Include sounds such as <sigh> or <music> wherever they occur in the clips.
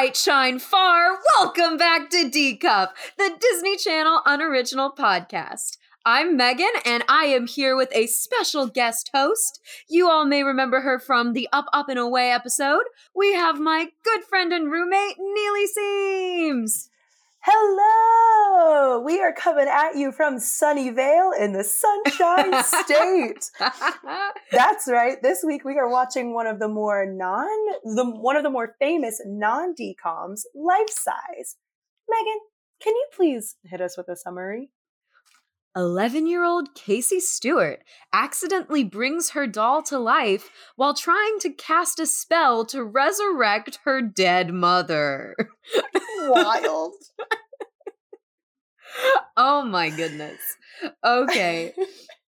bright, shine far. Welcome back to D Cup, the Disney Channel unoriginal podcast. I'm Megan, and I am here with a special guest host. You all may remember her from the Up, Up, and Away episode. We have my good friend and roommate, Neely Seams. Hello! We are coming at you from Sunnyvale in the Sunshine State. <laughs> That's right. This week we are watching one of the more non, the one of the more famous non-decoms, Life Size. Megan, can you please hit us with a summary? 11 year old Casey Stewart accidentally brings her doll to life while trying to cast a spell to resurrect her dead mother. Wild. <laughs> oh my goodness. Okay.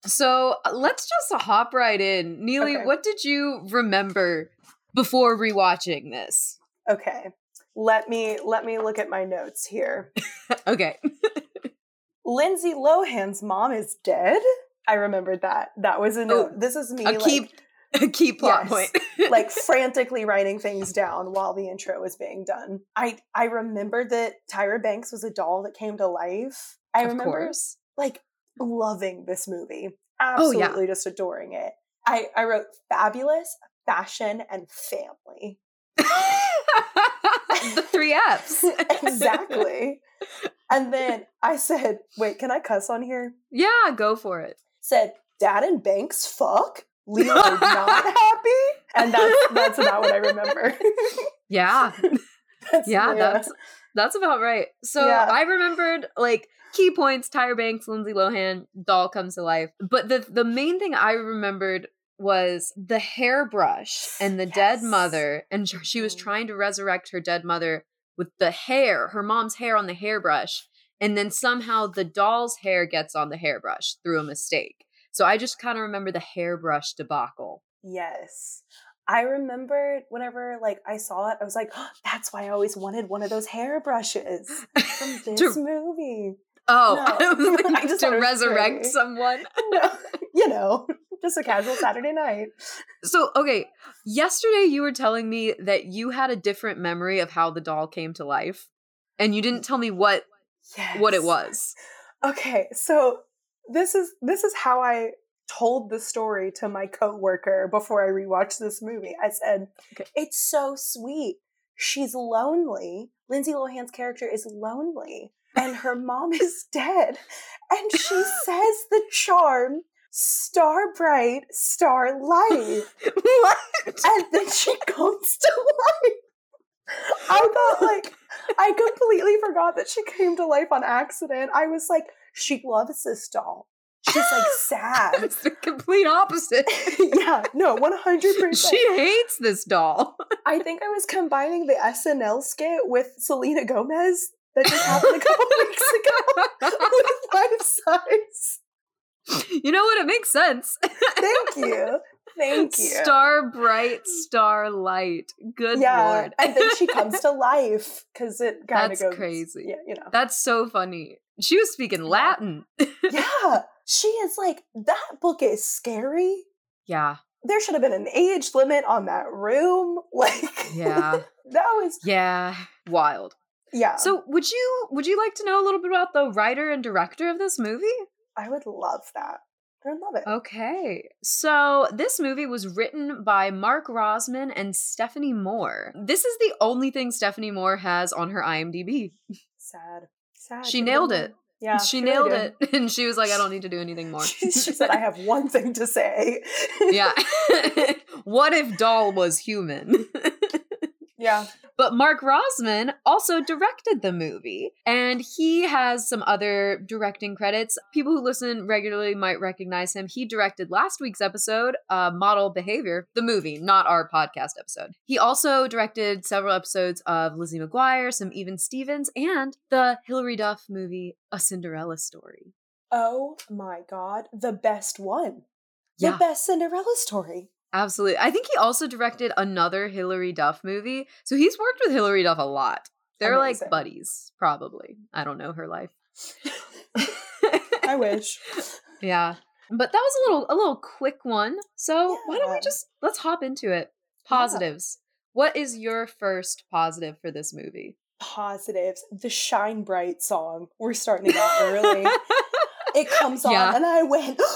So uh, let's just hop right in. Neely, Okay. what did you remember before rewatching this? Okay. Let me let me look at my notes here. <laughs> okay. <laughs> Lindsay Lohan's mom is dead. I remembered that. That was a note. Oh, this is me A like, key, a key plot Yes. point. <laughs> like <laughs> frantically writing things down while the intro was being done. I I remembered that Tyra Banks was a doll that came to life. I of remember course. like loving this movie. Oh, yeah. Absolutely just adoring it. I I wrote fabulous, fashion, and family. <laughs> the three F's. <laughs> exactly. and then I said, wait, can I cuss on here? Yeah, go for it. Said, Dad and Banks fuck? Leo are <laughs> not happy? And that's that's about what I remember. Yeah. That's Yeah, Leah. that's that's about right. So Yeah. I remembered like key points: Tyra Banks, Lindsay Lohan, doll comes to life. But the the main thing I remembered was the hairbrush and the dead mother, and she was Mhm. trying to resurrect her dead mother with the hair, her mom's hair on the hairbrush, and then somehow the doll's hair gets on the hairbrush through a mistake. So I just kind of remember the hairbrush debacle. Yes. I remembered whenever like I saw it, I was like, <gasps> that's why I always wanted one of those hairbrushes <laughs> from this To- movie. oh, <laughs> No. I was thinking I <laughs> just to thought it was resurrect someone. No, you know, just a casual Saturday night. So, okay, yesterday you were telling me that you had a different memory of how the doll came to life, and you didn't tell me what what it was. Okay, so this is this is how I told the story to my coworker before I rewatched this movie. I said, Okay. "It's so sweet. She's lonely. Lindsay Lohan's character is lonely, and her mom is dead, and she <laughs> says the charm." Star bright, star light. <laughs> what? And then she comes to life. I thought, like, I completely forgot that she came to life on accident. I was like, she loves this doll. She's like <laughs> sad. It's the complete opposite. <laughs> yeah, no, 100%. she hates this doll. I think I was combining the SNL skit with Selena Gomez that just happened a couple weeks ago with life size. <laughs> You know what? It makes sense. Thank you. Thank you. Star bright, star light. Good yeah, lord. and then she comes to <laughs> life because it kind of That's goes crazy. Yeah, you know. That's so funny. She was speaking Latin. <laughs> yeah, she is like that book is scary. yeah. There should have been an age limit on that room. Like, Yeah. that was Yeah. Wild. yeah. So would you would you like to know a little bit about the writer and director of this movie? I would love that. I would love it. Okay. So this movie was written by Mark Rosman and Stephanie Moore. This is the only thing Stephanie Moore has on her IMDb. <laughs> Sad. Sad. She nailed it. Yeah, she really nailed did. it. <laughs> And she was like, I don't need to do <laughs> anything more. she, she said, "I have one thing to say." yeah. what if Doll was human? yeah. But Mark Rosman also directed the movie, and he has some other directing credits. People who listen regularly might recognize him. He directed last week's episode, uh, Model Behavior, the movie, not our podcast episode. He also directed several episodes of Lizzie McGuire, some Even Stevens, and the Hilary Duff movie, A Cinderella Story. Oh my god, the best one. The Yeah. best Cinderella story. Absolutely. I think he also directed another Hilary Duff movie. So he's worked with Hilary Duff a lot. They're Amazing. like buddies, probably. I don't know her life. <laughs> I wish. <laughs> Yeah. But that was a little a little quick one. So why don't we just let's hop into it. Positives. What is your first positive for this movie? Positives. The Shine Bright song. We're starting it out early. <laughs> it comes on, Yeah. and I went. <gasps>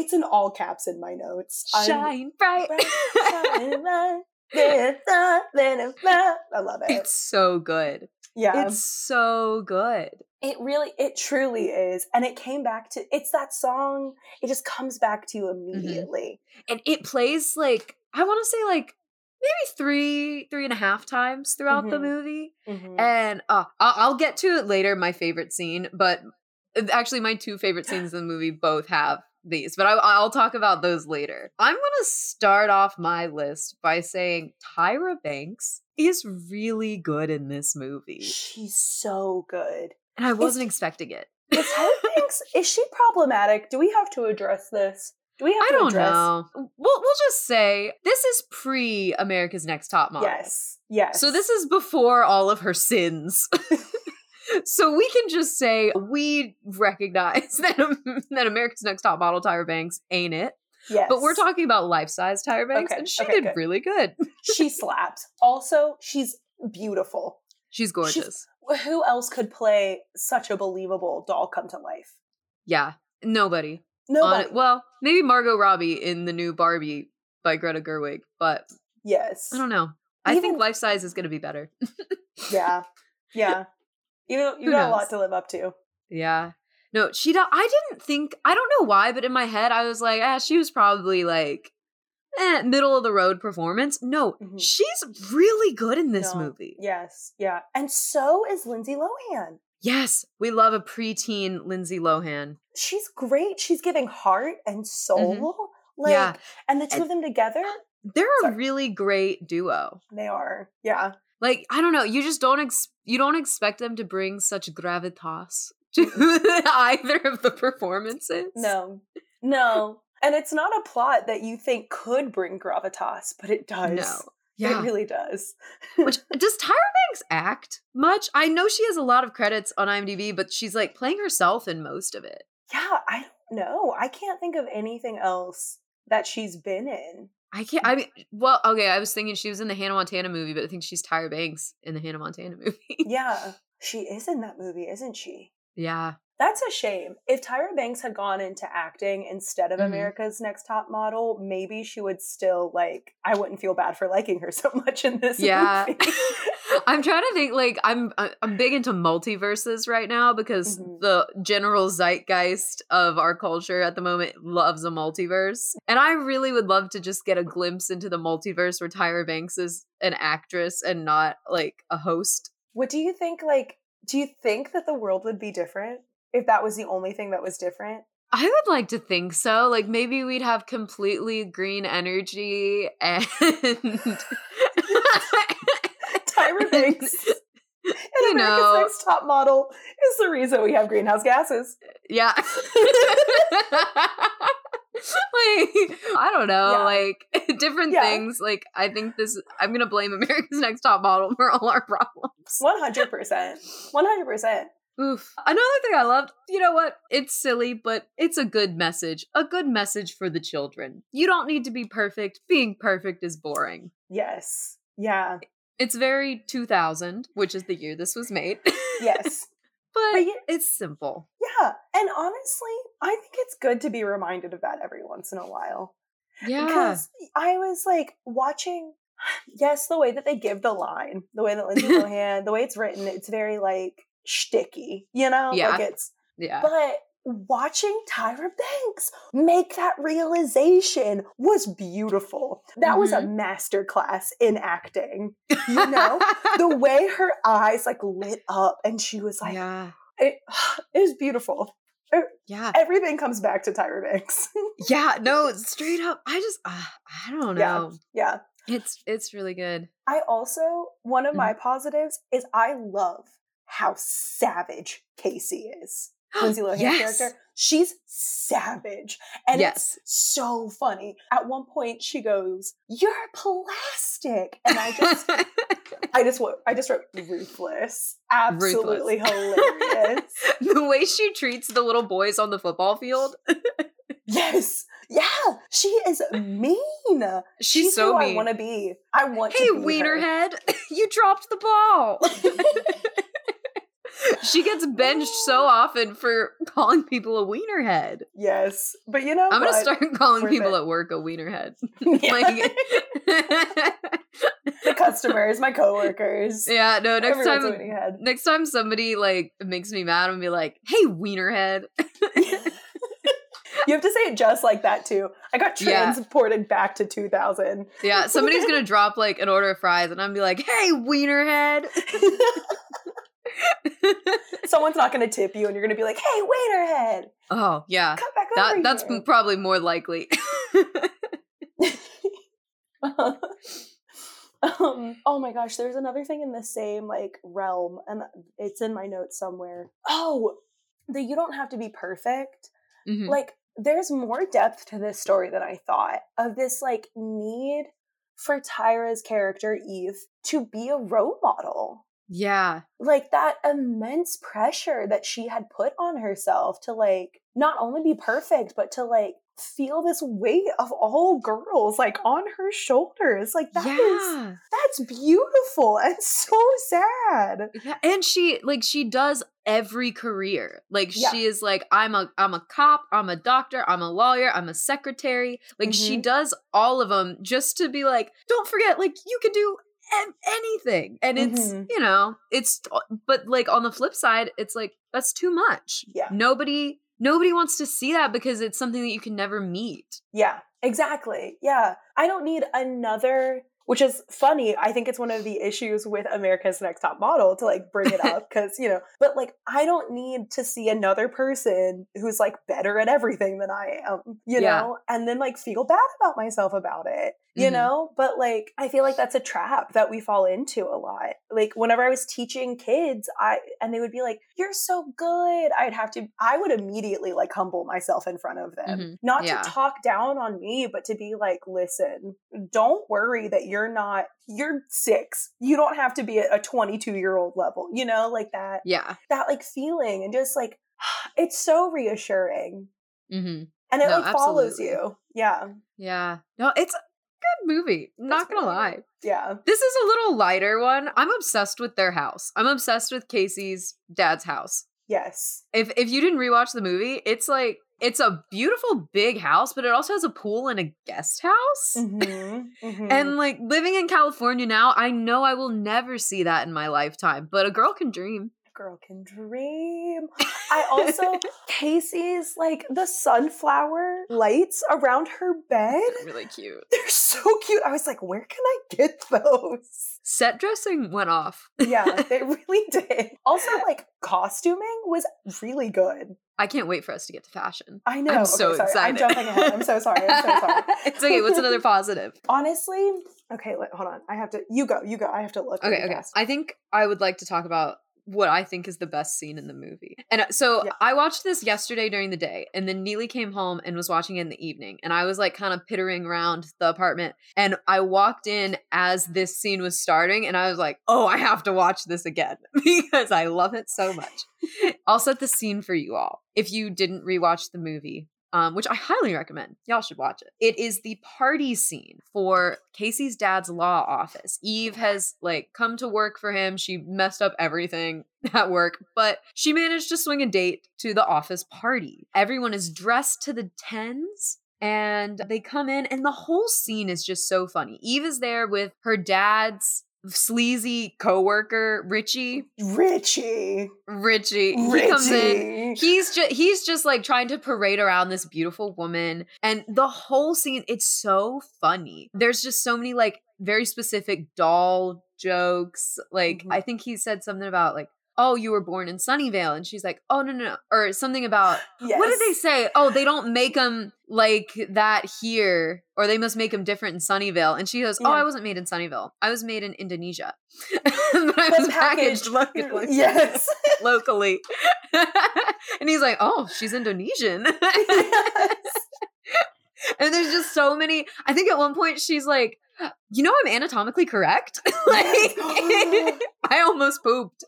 It's in all caps in my notes. I'm- Shine bright. bright, shine bright, then it's not, then it's not. I love it. it's so good. yeah. It's so good. It really, it truly is. And it came back to, it's that song, it just comes back to you Mm-hmm. immediately. And it plays like, I want to say like maybe three, three and a half times throughout the Mhm. movie. Mhm. And uh, I'll, I'll get to it later, my favorite scene, but uh, actually, my two favorite scenes in the movie both have these, but I, I'll talk about those later. I'm going to start off my list by saying Tyra Banks is really good in this movie. She's so good. And I wasn't expecting it. Is Tyra <laughs> Banks, is she problematic? Do we have to address this? Do we have I to don't address? know. We'll, we'll just say this is pre America's Next Top Model. Yes. Yes. So this is before all of her sins. <laughs> so we can just say we recognize <laughs> that, um, that America's Next Top Model Tyra Banks ain't it. yes. But we're talking about life size Tyra Banks, Okay, and she okay, did good. really good. <laughs> she <laughs> slaps. Also, she's beautiful. She's gorgeous. Who else could play such a believable doll come to life? yeah, nobody. Nobody. On- well, maybe Margot Robbie in the new Barbie by Greta Gerwig, but yes. I don't know. I think life size is going to be better. Yeah. Yeah. You know, you Who got a lot to live up to. Yeah. No, she. do- I didn't think. I don't know why, but in my head, I was like, ah, she was probably like, eh, middle of the road performance. No, Mhm. she's really good in this No. movie. Yes. Yeah. And so is Lindsay Lohan. Yes, we love a preteen Lindsay Lohan. She's great. She's giving heart and soul. Like Mm-hmm. Yeah. and the two And- of them together, <gasps> They're a really great duo. they are. Yeah. Like I don't know, you just don't ex- you don't expect them to bring such gravitas to <laughs> either of the performances. No. No. And it's not a plot that you think could bring gravitas, but it does. no, yeah. It really does. Which does Tyra Banks act much? I know she has a lot of credits on IMDb, but she's like playing herself in most of it. Yeah, I don't know. I can't think of anything else that she's been in. I can't. I mean, well, okay. I was thinking she was in the Hannah Montana movie, but I think she's Tyra Banks in the Hannah Montana <laughs> movie. Yeah, she is in that movie, isn't she? yeah, That's a shame. If Tyra Banks had gone into acting instead of Mhm. America's Next Top Model, maybe she would still like. I wouldn't feel bad for liking her so much in this <laughs> yeah. I'm trying to think. Like, I'm I- I'm big into multiverses right now because Mhm. the general zeitgeist of our culture at the moment loves a multiverse, and I really would love to just get a glimpse into the multiverse where Tyra Banks is an actress and not like a host. what do you think? Like, do you think that the world would be different if that was the only thing that was different? I would like to think so. Like maybe we'd have completely green energy and <laughs> <laughs> Tyra Banks <laughs> and <laughs> You America's know. Next Top Model is the reason we have greenhouse gases. yeah. <laughs> like I don't know, Yeah. like different Yeah. things. Like I think this I'm gonna blame America's Next Top Model for all our problems. One hundred percent. One hundred percent. Oof. Another thing I loved, you know what? It's silly, but it's a good message. A good message for the children. You don't need to be perfect. Being perfect is boring. Yes. Yeah. It's very 2000, which is the year this was made. Yes. <laughs> but But ye- it's simple. Yeah. And honestly, I think it's good to be reminded of that every once in a while. Yeah. Because I was like watching, <sighs> yes, the way that they give the line, the way that Lindsay <laughs> Lohan, the way it's written, it's very like shticky, you know? Yeah. Like it's, Yeah. but watching Tyra Banks make that realization was beautiful. That was a Mm-hmm. master class in acting. You <laughs> know? the way her eyes like lit up and she was like, yeah. it, <sighs> it was beautiful. Yeah. Everything comes back to Tyra Banks. <laughs> Yeah. No, straight up. I just, uh, I don't know. yeah. It's, it's really good. I also, one of Mm-hmm. my positives is I love how savage Casey is. <gasps> Lindsay Lohan's yes. character. She's savage. And Yes. it's so funny. At one point she goes, You're plastic. And I just <laughs> I just I just wrote ruthless. Absolutely hilarious. <laughs> the way she treats the little boys on the football field. <laughs> Yes. Yeah, she is mean. She's, so who mean. I want to be. I want hey, to be her. Wienerhead, you dropped the ball. She gets benched so often for calling people a wiener head. Yes, but you know, I'm gonna what? start <laughs> calling Worth people it. at work a wiener head. <laughs> <laughs> Like- the customers, my coworkers. yeah, no. Next time, head. next time somebody like makes me mad, I'm gonna be like, "Hey, wiener head." You have to say it just like that too. I got Yeah. transported back to 2000. Yeah, somebody's gonna drop like an order of fries, and I'm gonna be like, "Hey, wienerhead." <laughs> Someone's not going to tip you, and you're going to be like, "Hey, waiterhead, oh yeah, come back that over that's here." probably more likely. <laughs> um, oh my gosh, there's another thing in the same like realm, and it's in my notes somewhere. Oh, that you don't have to be perfect. Mhm. Like, there's more depth to this story than I thought. Of this like need for Tyra's character Eve to be a role model. Yeah, Like that immense pressure that she had put on herself to like not only be perfect, but to like feel this weight of all girls like on her shoulders. Like that is yeah. that's beautiful and so sad. Yeah, and she like she does every career. Like Yeah. she is like I'm a I'm a cop, I'm a doctor, I'm a lawyer, I'm a secretary. Like she Mhm. does all of them just to be like don't forget like you can do anything. And it's, Mhm. you know, it's but like on the flip side, it's like that's too much. Yeah. Nobody nobody wants to see that because it's something that you can never meet. Yeah, exactly. Yeah. I don't need another which is funny. I think it's one of the issues with America's Next Top Model to like bring it <laughs> up because, you know, but like I don't need to see another person who's like better at everything than I am, you Yeah. know, and then like feel bad about myself about it, you Mhm. know? But like I feel like that's a trap that we fall into a lot. Like whenever I was teaching kids, I and they would be like, "You're so good." I'd have to I would immediately like humble myself in front of them. Mhm. Not Yeah. to talk down on me, but to be like, "Listen, don't worry that you're not you're 6. You don't have to be at a 22-year-old level." You know, like that Yeah. that like feeling and just like <sighs> it's so reassuring. hmm And it No, like follows absolutely. you. Yeah. Yeah. No, it's good movie. Not gonna really lie. Yeah. This is a little lighter one. I'm obsessed with their house. I'm obsessed with Casey's dad's house. Yes. If if you didn't rewatch the movie, it's like it's a beautiful big house, but it also has a pool and a guest house. Mhm, mhm. <laughs> And like living in California now, I know I will never see that in my lifetime, but a girl can dream. Girl can dream. I also <laughs> Casey's like the sunflower lights around her bed. really cute. They're so cute. I was like, where can I get those? Set dressing went off. Yeah, they <laughs> really did. Also, like costuming was really good. I can't wait for us to get to fashion. I know. I'm so okay, sorry. I'm jumping ahead. I'm so sorry. I'm so sorry. <laughs> it's okay. What's another positive? Honestly, okay, wait, hold on. I have to. You go. You go. I have to look. Okay, okay. fast. I think I would like to talk about what I think is the best scene in the movie. And uh, so Yeah. I watched this yesterday during the day, and then Neely came home and was watching it in the evening. And I was like kind of pittering around the apartment. And I walked in as this scene was starting, and I was like, oh, I have to watch this again <laughs> because I love it so much. <laughs> I'll set the scene for you all. If you didn't rewatch the movie, um, which I highly recommend. Y'all should watch it. It is the party scene for Casey's dad's law office. Eve has like come to work for him. She messed up everything <laughs> at work, but she managed to swing a date to the office party. Everyone is dressed to the tens. And they come in, and the whole scene is just so funny. Eve is there with her dad's sleazy coworker, Richie. Richie. Richie. He comes in he's just he's just like trying to parade around this beautiful woman and the whole scene it's so funny there's just so many like very specific doll jokes like Mhm. i think he said something about like oh you were born in sunnyvale and she's like oh no no no or something about <gasps> what did they say oh they don't make them like that here or they must make them different in sunnyvale and she goes oh i wasn't made in sunnyvale i was made in indonesia <laughs> but i was packaged, packaged- locally <laughs> Yes. locally. <laughs> and he's like, "Oh, she's Indonesian." Yes. and there's just so many. I think at one point she's like, "You know, I'm anatomically correct." like, I almost pooped.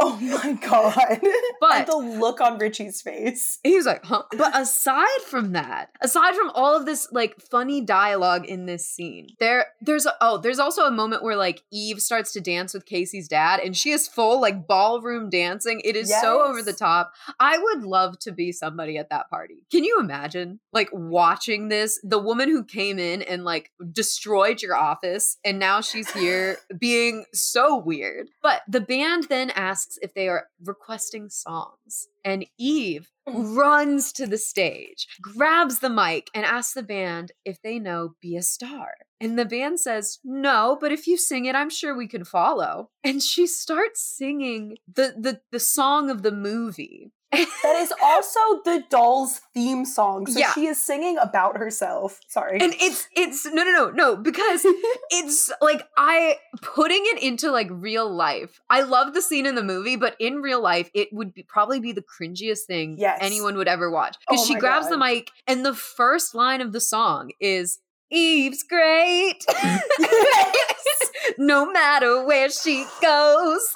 <laughs> Oh my god. But- the look on Richie's face. He was like, huh? But aside from that, aside from all of this like funny dialogue in this scene, there there's a, oh, there's also a moment where like Eve starts to dance with Casey's dad and she is full like ballroom dancing. It is so over the top. I would love to be somebody at that party. Can you imagine like watching this? The woman who came in and like destroyed your office and now she's here <sighs> being so weird. But the band then asks if they are requesting songs. And Eve hmm. runs to the stage, grabs the mic, and asks the band if they know Be a Star. And the band says, No, but if you sing it, I'm sure we can follow. And she starts singing the the, the song of the movie. That is also the doll's theme song. So Yeah. she is singing about herself. Sorry. And it's it's no no no no because <laughs> it's like I putting it into like real life. I love the scene in the movie, but in real life, it would be, probably be the cringiest thing Yes. anyone would ever watch. Because Oh she grabs the mic, and the first line of the song is "Eve's great, <laughs> <laughs> no matter where she goes."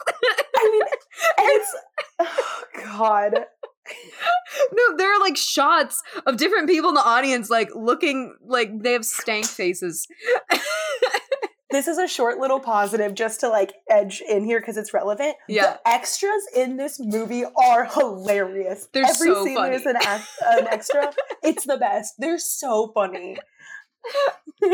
I mean, <laughs> it's oh god. no, there are like shots of different people in the audience, like looking like they have stank faces. This is a short little positive just to like edge in here because it's relevant. Yeah. The extras in this movie are hilarious. They're Every so scene funny. there's an, an extra. <laughs> it's the best. They're so funny. <laughs>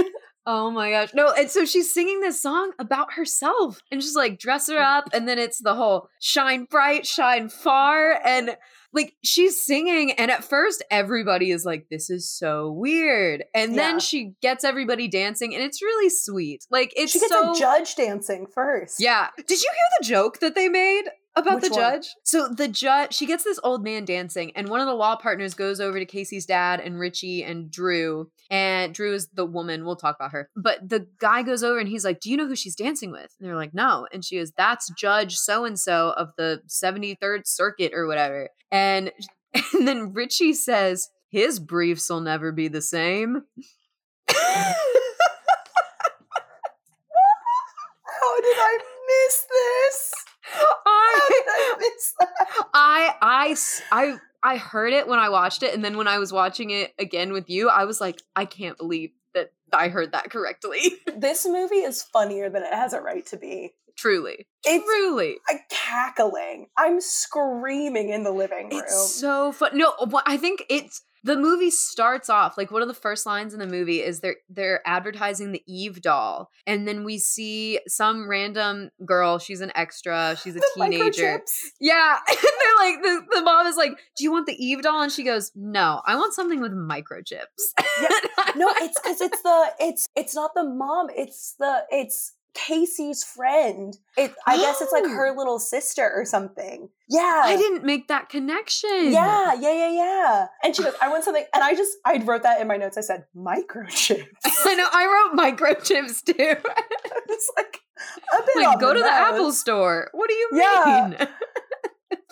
Oh my gosh. No, and so she's singing this song about herself and just like dress her up. And then it's the whole shine bright, shine far. And like she's singing. And at first, everybody is like, this is so weird. And Yeah. then she gets everybody dancing and it's really sweet. Like it's She gets so. a judge dancing first. Yeah. Did you hear the joke that they made about Which the one? judge? So the judge, she gets this old man dancing, and one of the law partners goes over to Casey's dad and Richie and Drew. And Drew is the woman. We'll talk about her. But the guy goes over and he's like, Do you know who she's dancing with? And they're like, No. And she goes, That's Judge so and so of the 73rd Circuit or whatever. And, <laughs> and then Richie says, His briefs will never be the same. <laughs> <laughs> How did I miss this? <laughs> <laughs> I, I? I I I I heard it when I watched it, and then when I was watching it again with you, I was like, I can't believe that I heard that correctly. <laughs> This movie is funnier than it has a right to be. Truly, It's truly, I'm cackling. I'm screaming in the living room. it's so fun. No, what I think it's the movie starts off like one of the first lines in the movie is they're they're advertising the Eve doll, and then we see some random girl. She's an extra. She's a <laughs> teenager. Yeah. <laughs> And they're like, the, the mom is like, Do you want the Eve doll? And she goes, No, I want something with microchips. <laughs> No, it's because it's the it's it's not the mom. It's the it's Casey's friend. It I guess it's like Oh. her little sister or something. Yeah. I didn't make that connection. Yeah, yeah, yeah, yeah. And she goes, I want something. And I just, I wrote that in my notes. I said, microchips. <laughs> I know. I wrote microchips too. <laughs> <laughs> it's like, a bit like, go the to the Apple store. What do you Yeah. mean?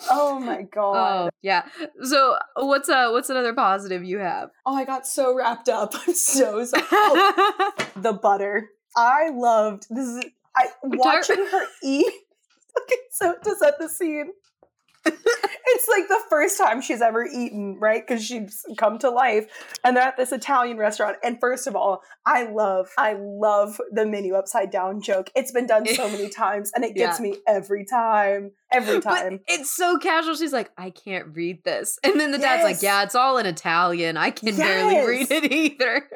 Oh my God. oh, yeah. So, what's uh, what's another positive you have? Oh, I got so wrapped up. I'm so sorry. Oh, the butter. I loved this. Is, I watching her <laughs> eat. Okay, so to set the scene, it's like the first time she's ever eaten, right? Because she's come to life, and they're at this Italian restaurant. And first of all, I love, I love the menu upside down joke. It's been done so many <laughs> times, and it gets Yeah. me every time, every But time. it's so casual. She's like, I can't read this. And then the dad's like, Yeah, it's all in Italian. I can barely read it either.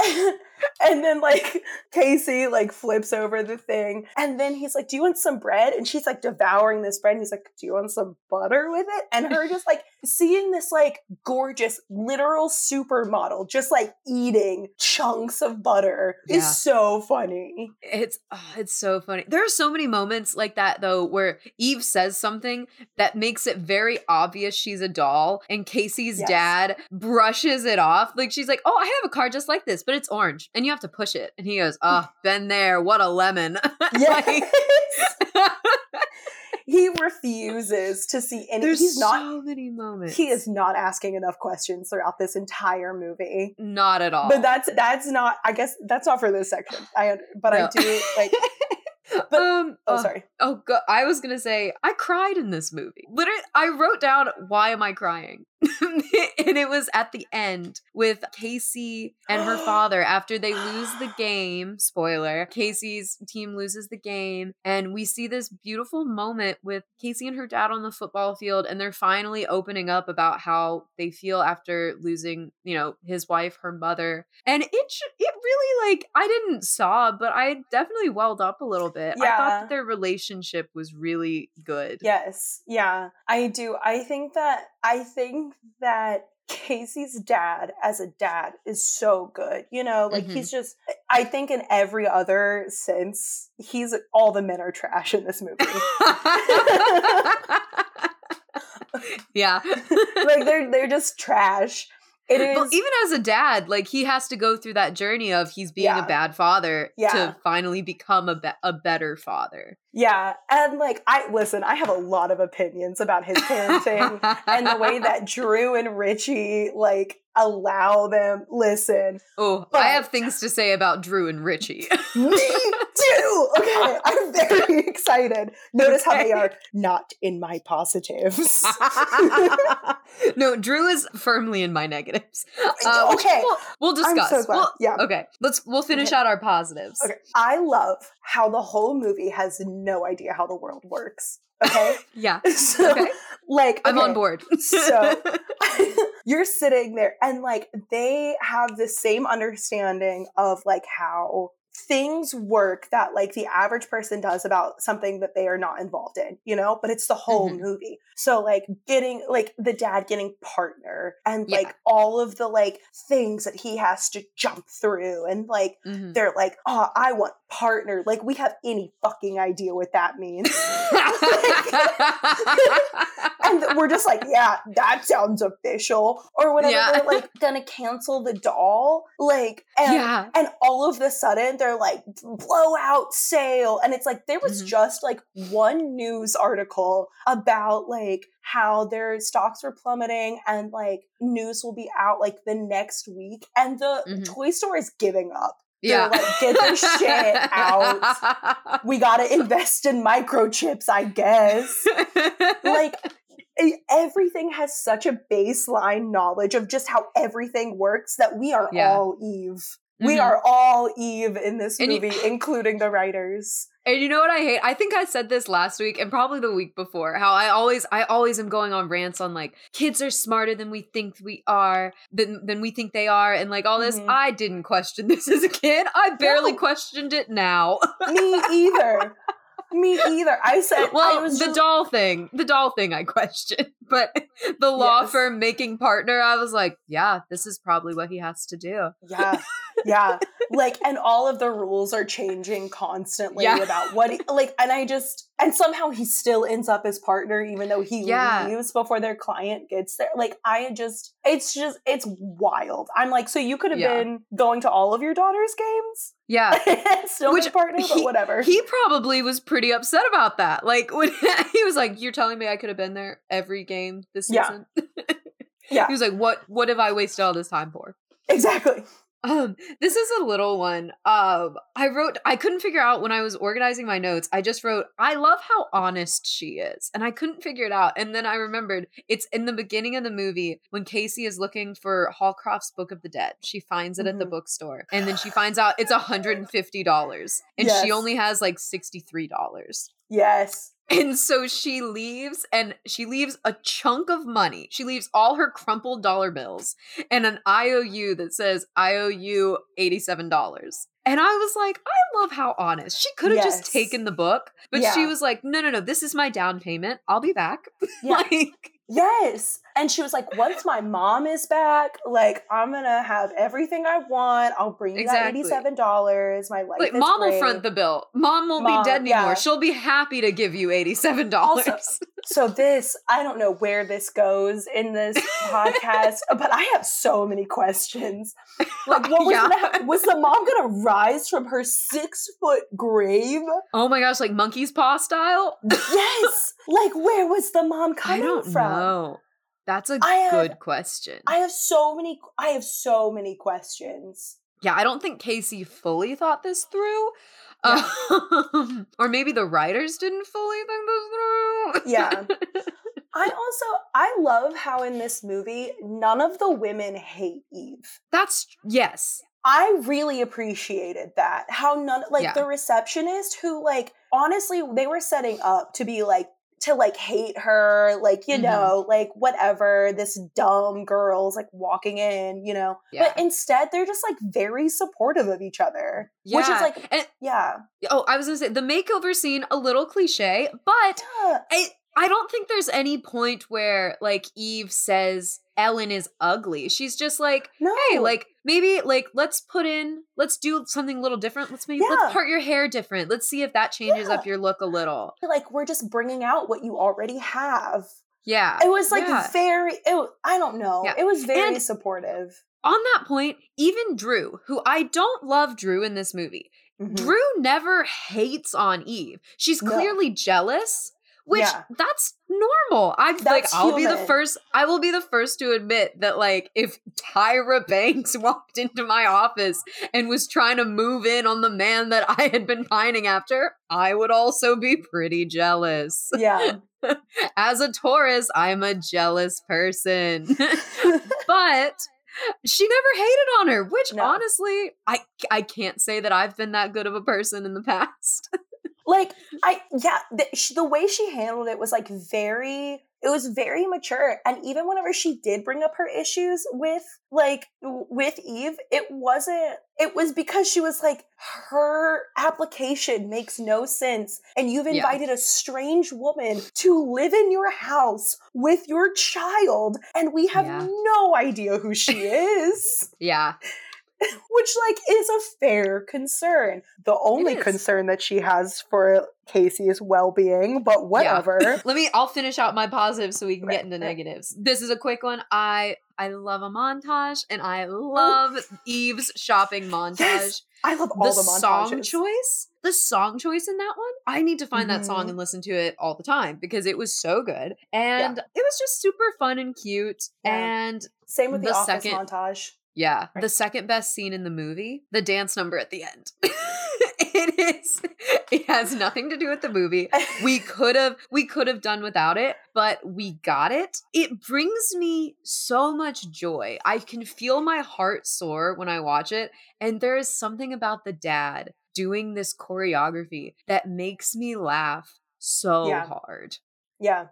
<laughs> and then like <laughs> Casey like flips over the thing and then he's like do you want some bread and she's like devouring this bread and he's like do you want some butter with it and her just like seeing this like gorgeous literal supermodel just like eating chunks of butter Yeah. is so funny It's oh, it's so funny. There are so many moments like that though where Eve says something that makes it very obvious she's a doll and Casey's Yes. dad brushes it off. Like she's like, "Oh, I have a car just like this, but it's orange and you have to push it." And he goes, "Oh, <laughs> been there. What a lemon." <laughs> yes Like, <laughs> he refuses to see any there's he's not so many moments. he is not asking enough questions throughout this entire movie not at all. But that's that's not. I guess that's not for this section. I but I do like But- um, Oh, uh, sorry. Oh, go- I was gonna say I cried in this movie. Literally, I wrote down why am I crying, <laughs> and it was at the end with Casey and her <gasps> father after they lose the game. Spoiler: Casey's team loses the game, and we see this beautiful moment with Casey and her dad on the football field, and they're finally opening up about how they feel after losing, you know, his wife, her mother, and it it really like I didn't sob, but I definitely welled up a little bit. Yeah. I thought that their relationship was really good. Yes, yeah, I do. I think that I think that Casey's dad as a dad is so good. You know, like Mhm. he's just I think in every other sense, he's all the men are trash in this movie. <laughs> yeah. <laughs> like they're they're just trash. It is Well, even as a dad, like he has to go through that journey of he's being Yeah. a bad father Yeah. to finally become a, be- a better father. Yeah, and like I listen, I have a lot of opinions about his parenting <laughs> and the way that Drew and Richie like allow them listen. oh, I have things to say about Drew and Richie. <laughs> Me too. Okay, I'm very excited. Notice how they are not in my positives. <laughs> no, Drew is firmly in my negatives. Uh, okay, we'll, we'll discuss. so. We'll- Yeah. Okay, let's we'll finish Okay. out our positives. Okay, I love how the whole movie has no idea how the world works. Okay, <laughs> Yeah. <laughs> so Okay. like I'm on board. <laughs> So- you're sitting there and like they have the same understanding of like how things work that like the average person does about something that they are not involved in, you know, but it's the whole Mhm. movie. So like getting like the dad getting partner and Yeah. like all of the like things that he has to jump through and like Mhm. they're like, "Oh, I want partner." Like we have any fucking idea what that means. <laughs> and we're just like, yeah, that sounds official, or whatever. Yeah. They're like gonna cancel the doll, like, and, yeah. and all of the sudden they're like blowout sale, and it's like there was Mhm. just like one news article about like how their stocks were plummeting, and like news will be out like the next week, and the Mhm. toy store is giving up. yeah. like, get this shit out. <laughs> We gotta invest in microchips, I guess <laughs> like everything has such a baseline knowledge of just how everything works that we are Yeah. all Eve. We Mhm. are all Eve in this And you- movie, <sighs> including the writers. And you know what I hate? I think I said this last week and probably the week before. How I always, I always am going on rants on like kids are smarter than we think we are, than than we think they are, and like all this. Mhm. I didn't question this <laughs> as a kid. I barely No. questioned it now. Me either. <laughs> Me either. I said, well, I was the just- doll thing, the doll thing, I <laughs> questioned, but the law Yes. firm making partner, I was like, yeah, this is probably what he has to do. Yeah, <laughs> yeah. Like, and all of the rules are changing constantly Yeah. about what, he, like, and I just, and somehow he still ends up as partner, even though he Yeah. leaves before their client gets there. Like, I just, it's just, it's wild. I'm like, so you could have Yeah. been going to all of your daughter's games Yeah. <laughs> still Which partner, but whatever. He probably was pretty upset about that. Like when <laughs> he was like, "You're telling me I could have been there every game this Yeah. season." <laughs> Yeah. He was like, "What? What have I wasted all this time for?" exactly. Um, this is a little one. Um, I wrote. I couldn't figure out when I was organizing my notes. I just wrote, "I love how honest she is," and I couldn't figure it out. And then I remembered it's in the beginning of the movie when Casey is looking for Hallcroft's Book of the Dead. She finds it at the Mhm. bookstore, and then she finds out it's hundred and fifty dollars, and she only has like sixty three dollars. Yes. And so she leaves and she leaves a chunk of money. She leaves all her crumpled dollar bills and an IOU that says I owe you $87. And I was like, I love how honest. She could have Yes. just taken the book, but she was like, no, no, no, this is my down payment. I'll be back. <laughs> Yeah. like, Yes. And she was like, once my mom is back, like, I'm going to have everything I want. I'll bring you Exactly. that $87. My life like mom will front the bill. Mom won't Mom, be dead anymore. yeah. She'll be happy to give you $87. Also- So this, I don't know where this goes in this <laughs> podcast, but I have so many questions. Like, what was Yeah. gonna was the mom gonna rise from her six foot grave? oh my gosh, like monkey's paw style? Yes. like, where was the mom I coming don't from? know. That's a I have- good question. I have so many. I have so many questions. yeah, I don't think Casey fully thought this through. Yeah. Um, <laughs> or maybe the writers didn't fully think this through. Yeah. I <laughs> also I love how in this movie none of the women hate Eve. That's yes. I really appreciated that. How none like Yeah. the receptionist who like honestly they were setting up to be like to like hate her, like you Mhm. know, like whatever, this dumb girl's like walking in, you know. Yeah. But instead they're just like very supportive of each other. Which is like And yeah. oh, I was gonna say the makeover scene a little cliche, but Yeah. I I don't think there's any point where like Eve says Ellen is ugly. She's just like, No. hey, like maybe like let's put in let's do something a little different. Let's maybe Yeah. let's part your hair different. Let's see if that changes Yeah. up your look a little. like we're just bringing out what you already have. Yeah. It was like yeah. very it, I don't know. It was very And- supportive. On that point, even Drew, who I don't love Drew in this movie, Mhm. Drew never hates on Eve. She's No. clearly jealous, which Yeah. that's normal. I'm like, That's I'll be the first. I will be the first to admit that, like, if Tyra Banks <laughs> walked into my office and was trying to move in on the man that I had been pining after, I would also be pretty jealous. Yeah. <laughs> As a Taurus, I'm a jealous person. <laughs> but she never hated on her which No. honestly i i can't say that i've been that good of a person in the past like I yeah, the, sh- the way she handled it was like very it was very mature and even whenever she did bring up her issues with like with Eve, it wasn't it was because she was like her application makes no sense and you've Yeah. invited a strange woman to live in your house with your child and we have Yeah. no idea who she is. yeah <laughs> which like is a fair concern. The only concern that she has for Casey's well-being, but whatever. <laughs> let me i'll finish out my positives so we can Right, get into negatives this is a quick one i i love a montage and i love eve's shopping montage Yes, I love all the, the, song choice the song choice in that one i need to find that song Mhm. and listen to it all the time because it was so good and it was just super fun and cute Yeah. and Same with the, the office second- montage. Yeah, Right. the second best scene in the movie, the dance number at the end. <laughs> it is it has nothing to do with the movie. We <laughs> could have we could have done without it, but we got it. It brings me so much joy. I can feel my heart soar when I watch it, and there is something about the dad doing this choreography that makes me laugh so Yeah. hard. Yeah.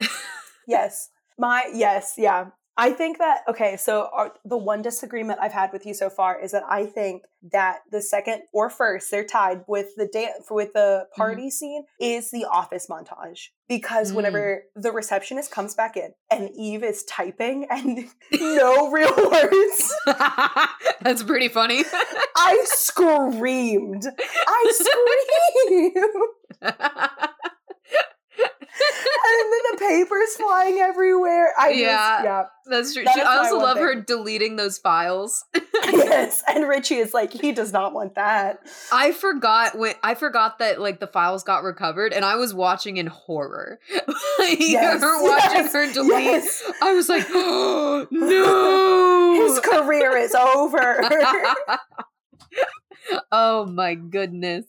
<laughs> yes. My yes, yeah. I think that okay, so our, the one disagreement I've had with you so far is that I think that the second or first they're tied with the dance with the party scene is the office montage because Mm. whenever the receptionist comes back in and Eve is typing and <laughs> no real <laughs> words, <laughs> That's pretty funny. I screamed. I screamed. And then the papers flying everywhere. I Yeah. just, yeah. That's true. That She, I also love her deleting those files. <laughs> yes. And Richie is like, he does not want that. I forgot when I forgot that like the files got recovered, and I was watching in horror. <laughs> like, Yes, her watching yes, her delete. yes. I was like, oh, <gasps> no. <laughs> His career is over. oh my goodness.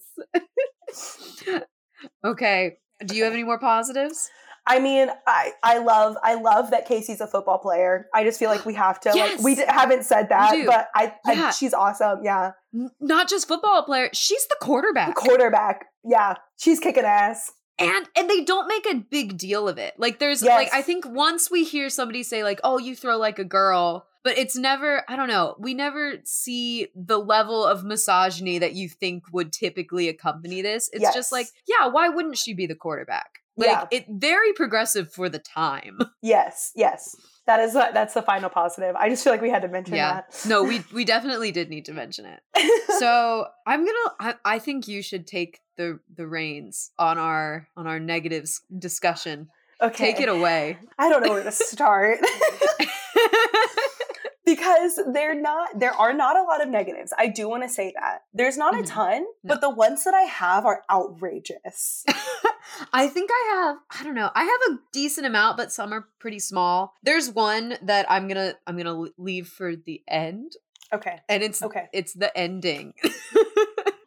okay. Do you have any more positives? I mean, I I love I love that Casey's a football player. I just feel like we have to like we d- haven't said that, but I, Yeah. I she's awesome. Yeah, Not just football player. She's the quarterback. quarterback. Yeah, she's kicking ass. and and they don't make a big deal of it like there's Yes. like i think once we hear somebody say like oh you throw like a girl but it's never i don't know we never see the level of misogyny that you think would typically accompany this. It's just like yeah why wouldn't she be the quarterback? Like Yeah. it very progressive for the time. <laughs> Yes, yes. That is that's the final positive. I just feel like we had to mention yeah. no we <laughs> we definitely did need to mention it. <laughs> So i'm gonna I, I think you should take the the reins on our on our negatives discussion. Okay, take it away. I don't know where to start. <laughs> because they're not there are not a lot of negatives i do want to say that there's not Mhm. a ton No. but the ones that i have are outrageous <laughs> I think I have I don't know. I have a decent amount but some are pretty small. There's one that I'm going to I'm going to leave for the end. Okay. And it's Okay. it's the ending. <laughs>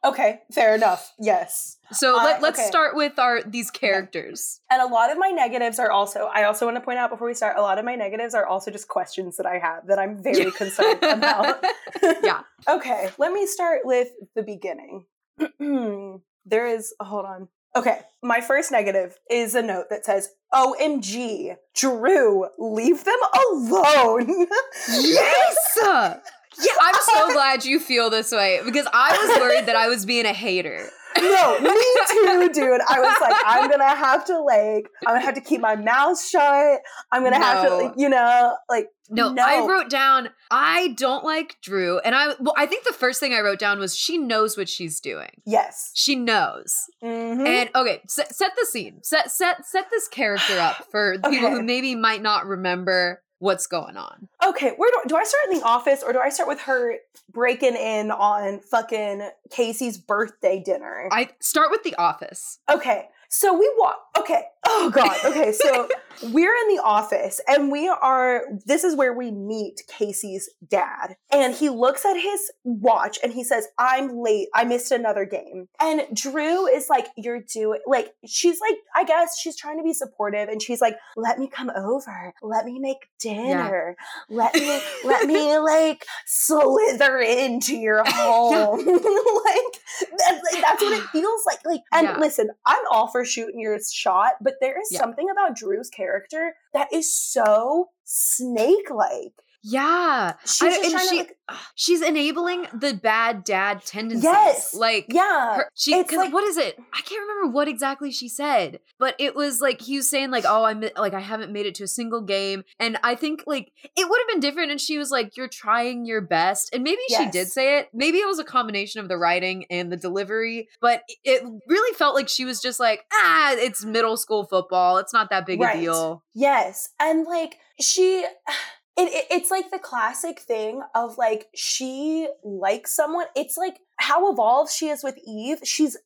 Okay. Fair enough. Yes. so I- let, let's okay. start with our these characters. And a lot of my negatives are also, I also want to point out before we start, a lot of my negatives are also just questions that I have that I'm very <laughs> concerned about. <laughs> Yeah. <laughs> Okay, let me start with the beginning. <clears throat> there is, hold on. Okay, my first negative is a note that says, OMG, Drew, leave them alone. yes. Yeah, I'm so <laughs> glad you feel this way because I was worried that I was being a hater. no, me <laughs> too, dude. I was like, I'm gonna have to like, I'm gonna have to keep my mouth shut. I'm gonna have to, like, you know, like, No, No. I wrote down I don't like Drew, and I well, I think the first thing I wrote down was she knows what she's doing. yes. She knows. Mhm. And okay, set, set the scene. Set set set this character up for the people who maybe might not remember what's going on. Okay, where do, do I start in the office or do I start with her breaking in on fucking Casey's birthday dinner? I start with the office. Okay, so we walk. Okay, oh god. Okay, so <laughs> we're in the office and we are. This is where we meet Casey's dad, and he looks at his watch and he says, "I'm late. I missed another game." And Drew is like, "You're doing like." She's like, I guess she's trying to be supportive, and she's like, "Let me come over. Let me make dinner. Let me let me <laughs> like slither into your <laughs> home." like, that's, like that's what it <sighs> feels like. Like, and Yeah. listen, I'm all for shooting your shot, but there is Yeah. something about Drew's character that is so snake-like. Yeah. She's I- she- like, She's enabling the bad dad tendencies. Yes. Like yeah, her, she it's because like- what is it? I can't remember what exactly she said, but it was like he was saying like, "Oh, I'm like I haven't made it to a single game," and I think like it would have been different, and she was like, "You're trying your best," and maybe she did say it. Maybe it was a combination of the writing and the delivery, but it really felt like she was just like, "Ah, it's middle school football. It's not that big Right. a deal." Yes, and like she, it, it it's like the classic thing of like she likes someone. It's like how evolved she is with Eve. She's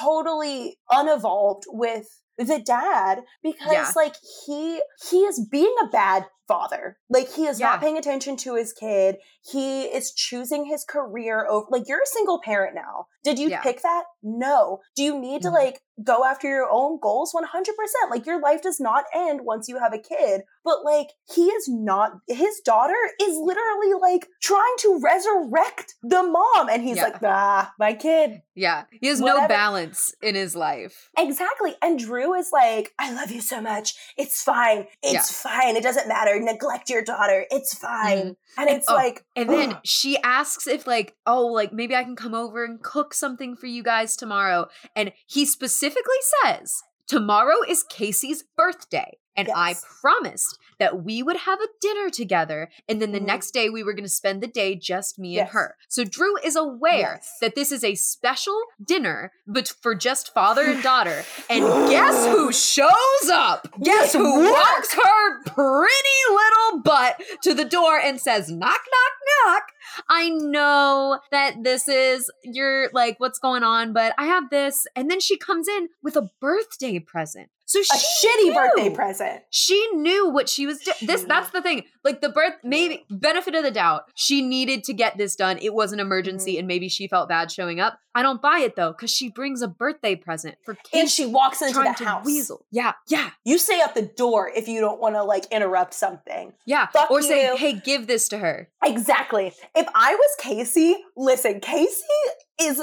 totally unevolved with the dad because Yeah. like he he is being a bad father. Like he is Yeah. not paying attention to his kid. He is choosing his career over like you're a single parent now. Did you Yeah. pick that? No. Do you need to Mhm. like go after your own goals 100%? Like your life does not end once you have a kid. But like he is not his daughter is literally like trying to resurrect the mom and he's Yeah. like, "Ah, my kid." Yeah, he has no balance in his life. Exactly. And Drew is like, I love you so much. It's fine. It's fine. It doesn't matter. Neglect your daughter. It's fine. Mm. And it's oh, like, And then ugh. she asks if like, oh, like maybe I can come over and cook something for you guys tomorrow. And he specifically says, tomorrow is Casey's birthday. And I promised that we would have a dinner together. And then the Mhm. next day we were going to spend the day just me and her. So Drew is aware Yes. that this is a special dinner, but for just father and <laughs> daughter. And guess who <gasps> shows up? Guess who walks her pretty little butt to the door and says, knock, knock, knock. I know that this is your like what's going on, but I have this. And then she comes in with a birthday present. So a shitty birthday present. She knew what she was doing. This that's the thing. Like the birth maybe benefit of the doubt. She needed to get this done. It was an emergency Mm-hmm. and maybe she felt bad showing up. I don't buy it though cuz she brings a birthday present for And she walks into the house. weasel. Yeah. Yeah. You stay at the door if you don't want to like interrupt something. Yeah. Fuck or say, "Hey, give this to her." Exactly. If I was Casey, listen, Casey is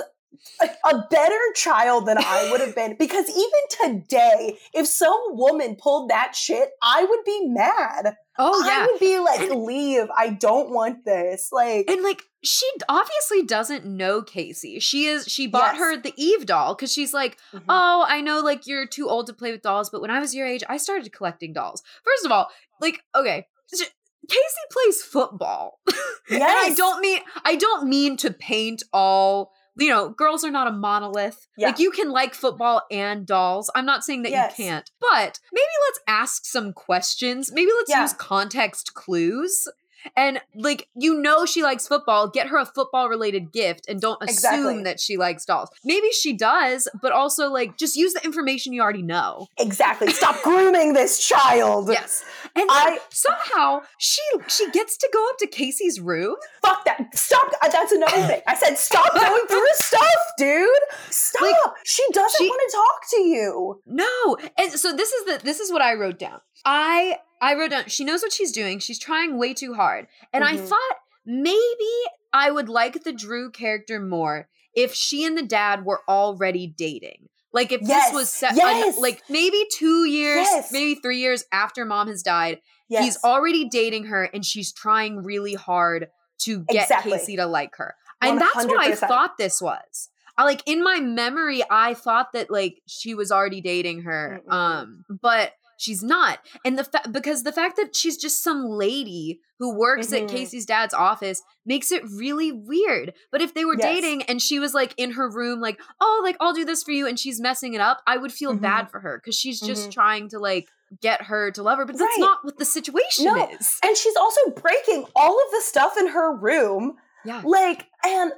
a, a better child than I would have been <laughs> because even today, if some woman pulled that shit, I would be mad. Oh I would be like, And- leave. I don't want this. Like, And like she obviously doesn't know Casey. She is she bought Yes. her the Eve doll cuz she's like, Mhm. "Oh, I know like you're too old to play with dolls, but when I was your age, I started collecting dolls." First of all, like okay, sh- Casey plays football. <laughs> and I don't mean I don't mean to paint all you know, girls are not a monolith. Yeah. Like you can like football and dolls. I'm not saying that Yes. you can't. But maybe let's ask some questions. Maybe let's Yeah. use context clues. And like you know she likes football, get her a football related gift and don't assume Exactly. that she likes dolls. Maybe she does, but also like just use the information you already know. Exactly. <laughs> Stop grooming this child. Yes. And I- somehow she she gets to go up to Casey's room. Fuck that. Stop. uh, That's another <laughs> thing. I said stop going through stuff, dude. Stop. Like, she doesn't she- want to talk to you. No. And so this is the this is what I wrote down. I I wrote down she knows what she's doing. She's trying way too hard. And I Mhm. thought maybe I would like the Drew character more if she and the dad were already dating. Like if Yes, this was set yes. like maybe 2 years, Yes. maybe 3 years after mom has died, he's already dating her and she's trying really hard to get Exactly. Casey to like her. And that's what I thought this was. I like in my memory, I thought that like she was already dating her. Mm-mm. Um, but she's not. And the fact because the fact that she's just some lady who works Mhm. at Casey's dad's office makes it really weird. But if they were Yes. dating and she was like in her room, like, oh, like I'll do this for you, and she's messing it up, I would feel Mhm. bad for her because she's just Mhm. trying to like get her to love her. But that's Right. not what the situation No. is. and she's also breaking all of the stuff in her room. Yeah. Like, and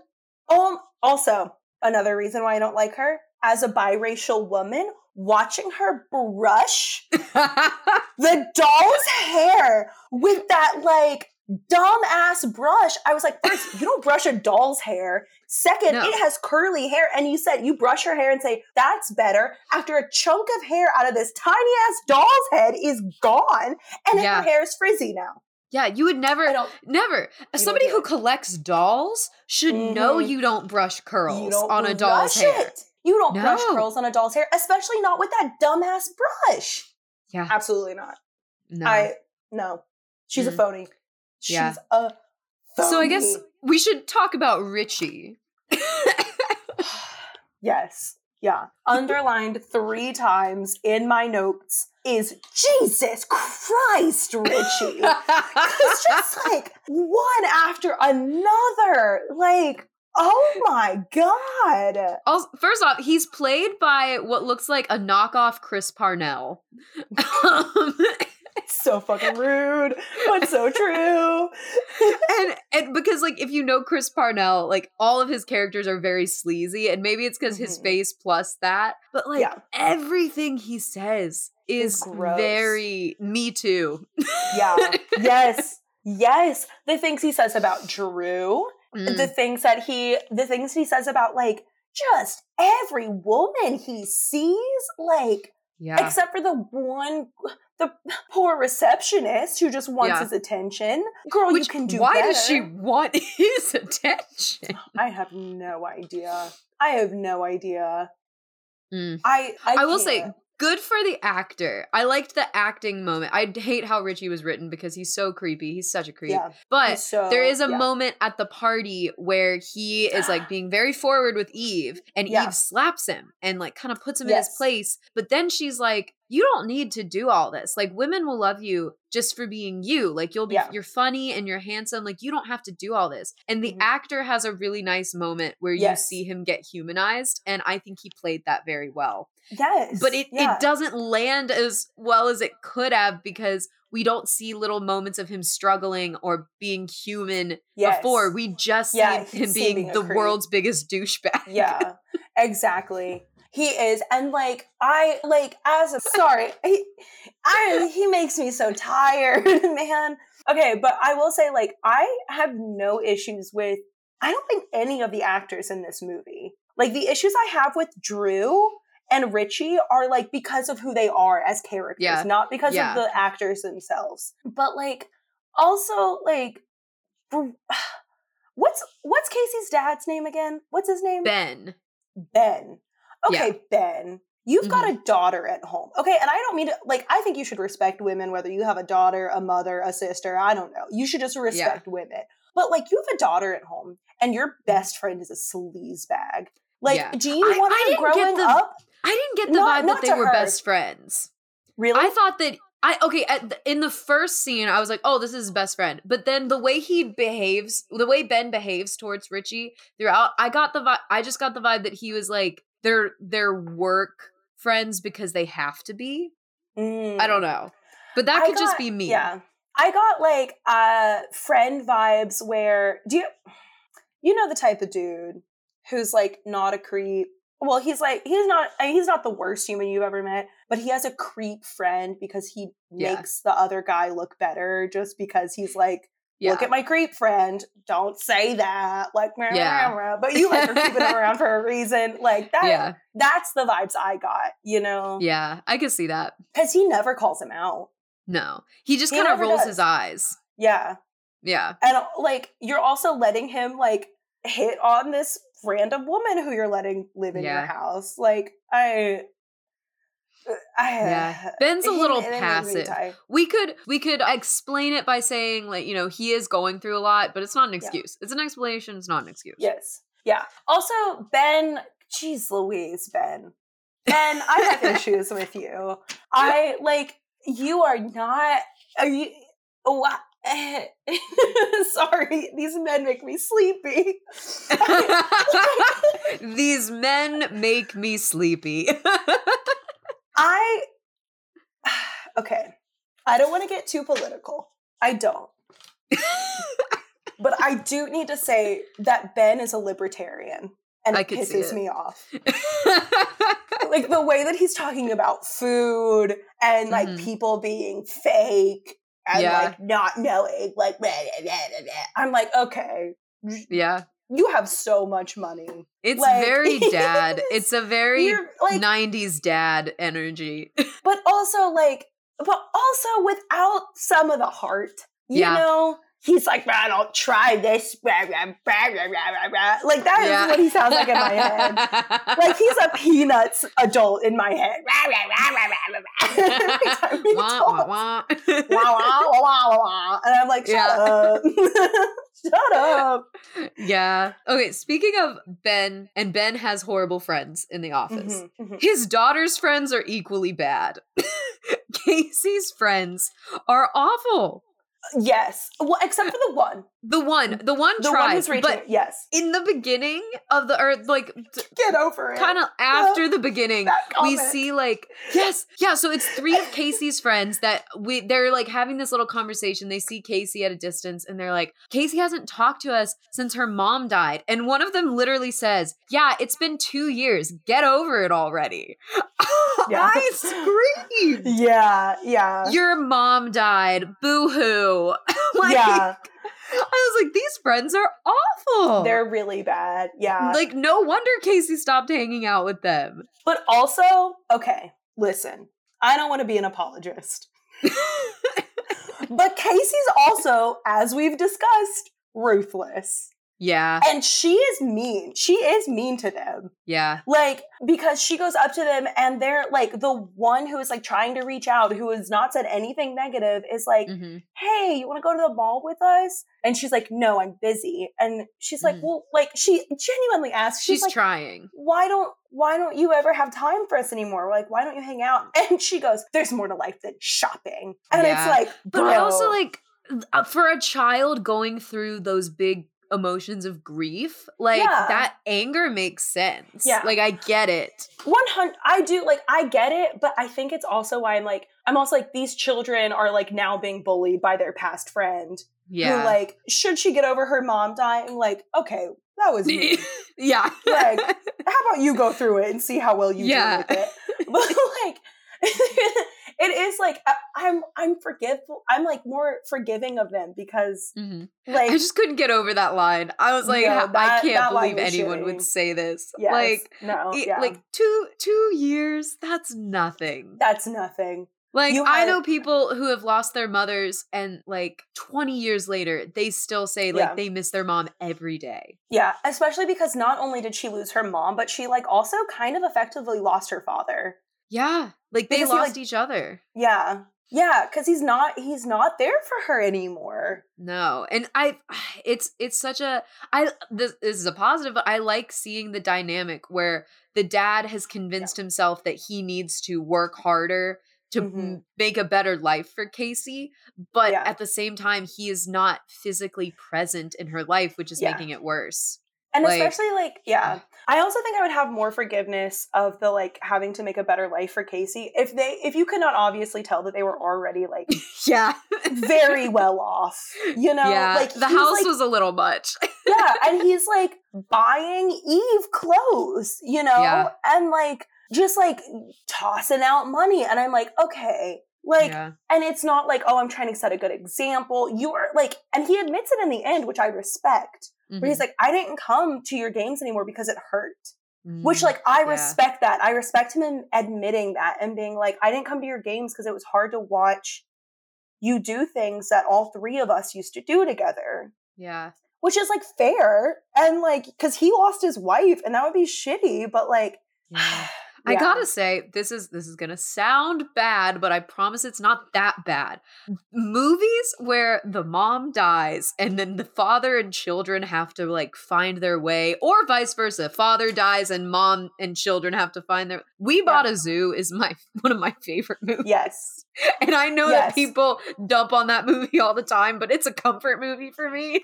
um, also another reason why I don't like her as a biracial woman, watching her brush <laughs> the doll's hair with that like dumb ass brush. I was like, first, you don't brush a doll's hair. Second, No. it has curly hair. And you said you brush her hair and say, that's better. After a chunk of hair out of this tiny ass doll's head is gone. And Yeah. her hair is frizzy now. yeah, you would never Never. Somebody who collects dolls should know Mhm. you don't brush curls don't on a doll's hair. it. You don't brush curls on a doll's hair, especially not with that dumbass brush. Yeah. Absolutely not. No. I no. She's a Mm. phony. She's Yeah. a phony. so I guess we should talk about Richie. <sighs> Yes. Yeah. Underlined three times in my notes is Jesus Christ, Richie. it's just <laughs> like one after another. Like, oh my God. Also, first off, he's played by what looks like a knockoff Chris Parnell. <laughs> Um, So fucking rude, but so true. and and because like if you know Chris Parnell, like all of his characters are very sleazy, and maybe it's because his Mhm. face plus that, but like Yeah. everything he says is Is gross. very me too. Yeah. <laughs> yes. Yes. The things he says about Drew, Mm. the things that he the things he says about like just every woman he sees, like yeah. except for the one the poor receptionist who just wants Yeah. his attention. Girl, Which, you can do why better. does she want <laughs> his attention? I have no idea. I have no idea. Mm. I I, I will say. Good for the actor. I liked the acting moment. I hate how Richie was written because he's so creepy. He's such a creep. yeah. But so, there is a yeah. moment at the party where he is like being very forward with Eve, and Yeah. Eve slaps him and like kind of puts him in his place. But then she's like, "You don't need to do all this. Like, women will love you just for being you. Like, you'll be Yeah. you're funny and you're handsome. Like, you don't have to do all this." And the Mhm. actor has a really nice moment where Yes. you see him get humanized, and I think he played that very well Yes. but it, yeah. it doesn't land as well as it could have because we don't see little moments of him struggling or being human Yes. before. We just Yeah, see him being being the creep. world's biggest douchebag. yeah exactly he is and like i like as a sorry he i he makes me so tired <laughs> man okay but i will say like i have no issues with i don't think any of the actors in this movie like the issues i have with drew and richie are like because of who they are as characters Yeah. not because Yeah. of the actors themselves but like also like for- <sighs> what's what's casey's dad's name again what's his name Ben. Ben. Okay, Ben. You've got Mm-hmm. a daughter at home. Okay, and I don't mean to like I think you should respect women whether you have a daughter, a mother, a sister, I don't know. You should just respect women. But like you have a daughter at home and your best friend is a sleaze bag. Like, Yeah. do you I- want I her didn't growing the- up? I didn't get the Not- vibe not that they were her. best friends. Really? I thought that I okay at the, in the first scene I was like, "Oh, this is his best friend." But then the way he behaves, the way Ben behaves towards Richie throughout, I got the vibe I just got the vibe that he was like they're they're work friends because they have to be. I Mm. don't know. But that I could just be me. Yeah. I got like uh friend vibes where do you you know the type of dude who's like not a creep. Well, he's like he's not I mean, he's not the worst human you've ever met, but he has a creep friend because he Yeah. makes the other guy look better just because he's like Yeah. look at my creep friend. Don't say that. Like, Yeah. rah, rah. but you like are keeping him around <laughs> for a reason. Like that. yeah. That's the vibes I got. You know, Yeah. I can see that. because he never calls him out. No. He just kind of rolls does. his eyes. Yeah, Yeah. and uh, like you're also letting him like hit on this random woman who you're letting live in Yeah. your house. Like I. Yeah. <sighs> Ben's a little me passive. We could we could explain it by saying like, you know, he is going through a lot, but it's not an Yeah. excuse. It's an explanation, it's not an excuse. Yes. Yeah. Also, Ben, jeez Louise, Ben. Ben, I have <laughs> issues with you. I like you are not are you what <laughs> sorry, these men make me sleepy. <laughs> These men make me sleepy. I <sighs> okay. I don't want to get too political. I don't. <laughs> But I do need to say that Ben is a libertarian and it pisses it. me off. <laughs> like the way that he's talking about food and like Mhm. people being fake and Yeah. like not knowing like blah, blah, blah. I'm like okay yeah. You have so much money It's Like, very <laughs> dad. It's a very like 90s dad energy. <laughs> but also like but also without some of the heart you Yeah. know he's like I don't try this blah, <laughs> blah, blah, blah, blah, blah, blah." like that is what he sounds like in my head like he's a peanuts adult in my head Every time he wah, talks. wah, wah. wah, wah, wah, wah, wah. And I'm like, shut Yeah. up. Shut up. yeah. Okay, speaking of Ben, and Ben has horrible friends in the office. Mhm, mhm. His daughter's friends are equally bad. <laughs> Casey's friends are awful. Yes. Well, except for the one. The one, the one The one reaching. but yes. in the beginning of the earth, like Get over it. kind of after the beginning, we see like yes, yeah. So it's three of Casey's friends that we they're like having this little conversation. They see Casey at a distance, and they're like, Casey hasn't talked to us since her mom died, and one of them literally says, "Yeah, it's been two years. Get over it already." <laughs> Yeah. I screamed. Yeah. Yeah. Your mom died. Boo hoo. <laughs> like, yeah. I was like, these friends are awful. They're really bad. Yeah. like, no wonder Casey stopped hanging out with them. but also, okay, listen. I don't want to be an apologist. <laughs> <laughs> But Casey's also, as we've discussed, ruthless. Yeah, And she is mean. She is mean to them. yeah. Like, because she goes up to them and they're like, the one who is like trying to reach out, who has not said anything negative, is like, hmm hey, you want to go to the mall with us? And she's like, no, I'm busy. And she's like, Mhm. well, like, she genuinely asks, she's, She's like, trying. why don't why don't you ever have time for us anymore? Like, why don't you hang out? <laughs> And she goes, "There's more to life than shopping." And it's Yeah. like, But I also like uh, for a child going through those big emotions of grief, like Yeah. that anger makes sense. Yeah. Like I get it. one hundred. I do like, I get it, but I think it's also why I'm like, I'm also like, these children are like now being bullied by their past friend. Yeah. Who like, should she get over her mom dying? Like, okay, that was me. <laughs> yeah. Like, How about you go through it and see how well you Yeah. deal with it? <laughs> <laughs> But like. It is like I, I'm I'm forgiveful. I'm like more forgiving of them because Mhm. like I just couldn't get over that line. I was like, No, "Ha- I can't believe anyone would say this. yes, Like, no it- yeah. like two two years. That's nothing. that's nothing. Like You I know people who have lost their mothers and like 20 years later they still say like Yeah. they miss their mom every day. Yeah, especially because not only did she lose her mom, but she like also kind of effectively lost her father. Yeah. Like they Because he, lost like- each other. Yeah. Yeah, because he's not he's not there for her anymore. No. And I <sighs> it's it's such a I this, this is a positive, but I like seeing the dynamic where the dad has convinced himself that he needs to work harder to Mhm. make a better life for Casey, but Yeah. at the same time he is not physically present in her life, which is Yeah. making it worse. And Like- especially like, yeah. I also think I would have more forgiveness of the like having to make a better life for Casey if they if you could not obviously tell that they were already like <laughs> Yeah. very well off. You know? yeah. Like the house like, was a little much. <laughs> yeah, <laughs> and he's like buying Eve clothes, you know, Yeah. and like just like tossing out money. And I'm like, okay, like, yeah. and it's not like, oh, I'm trying to set a good example. You are like, and he admits it in the end, which I respect. But Mm-hmm. he's like, I didn't come to your games anymore because it hurt. Mhm. Which, like, I yeah. respect that. I respect him in admitting that and being like, I didn't come to your games because it was hard to watch you do things that all three of us used to do together yeah. which is like fair and like because he lost his wife and that would be shitty but like Yeah. I gotta say, this is this is gonna sound bad, but I promise it's not that bad. Mm. Movies where the mom dies and then the father and children have to like find their way, or vice versa. Father dies and mom and children have to find their. We bought a zoo is my <laughs> one of my favorite movies. yes <laughs> and I know Yes. that people dump on that movie all the time, but it's a comfort movie for me.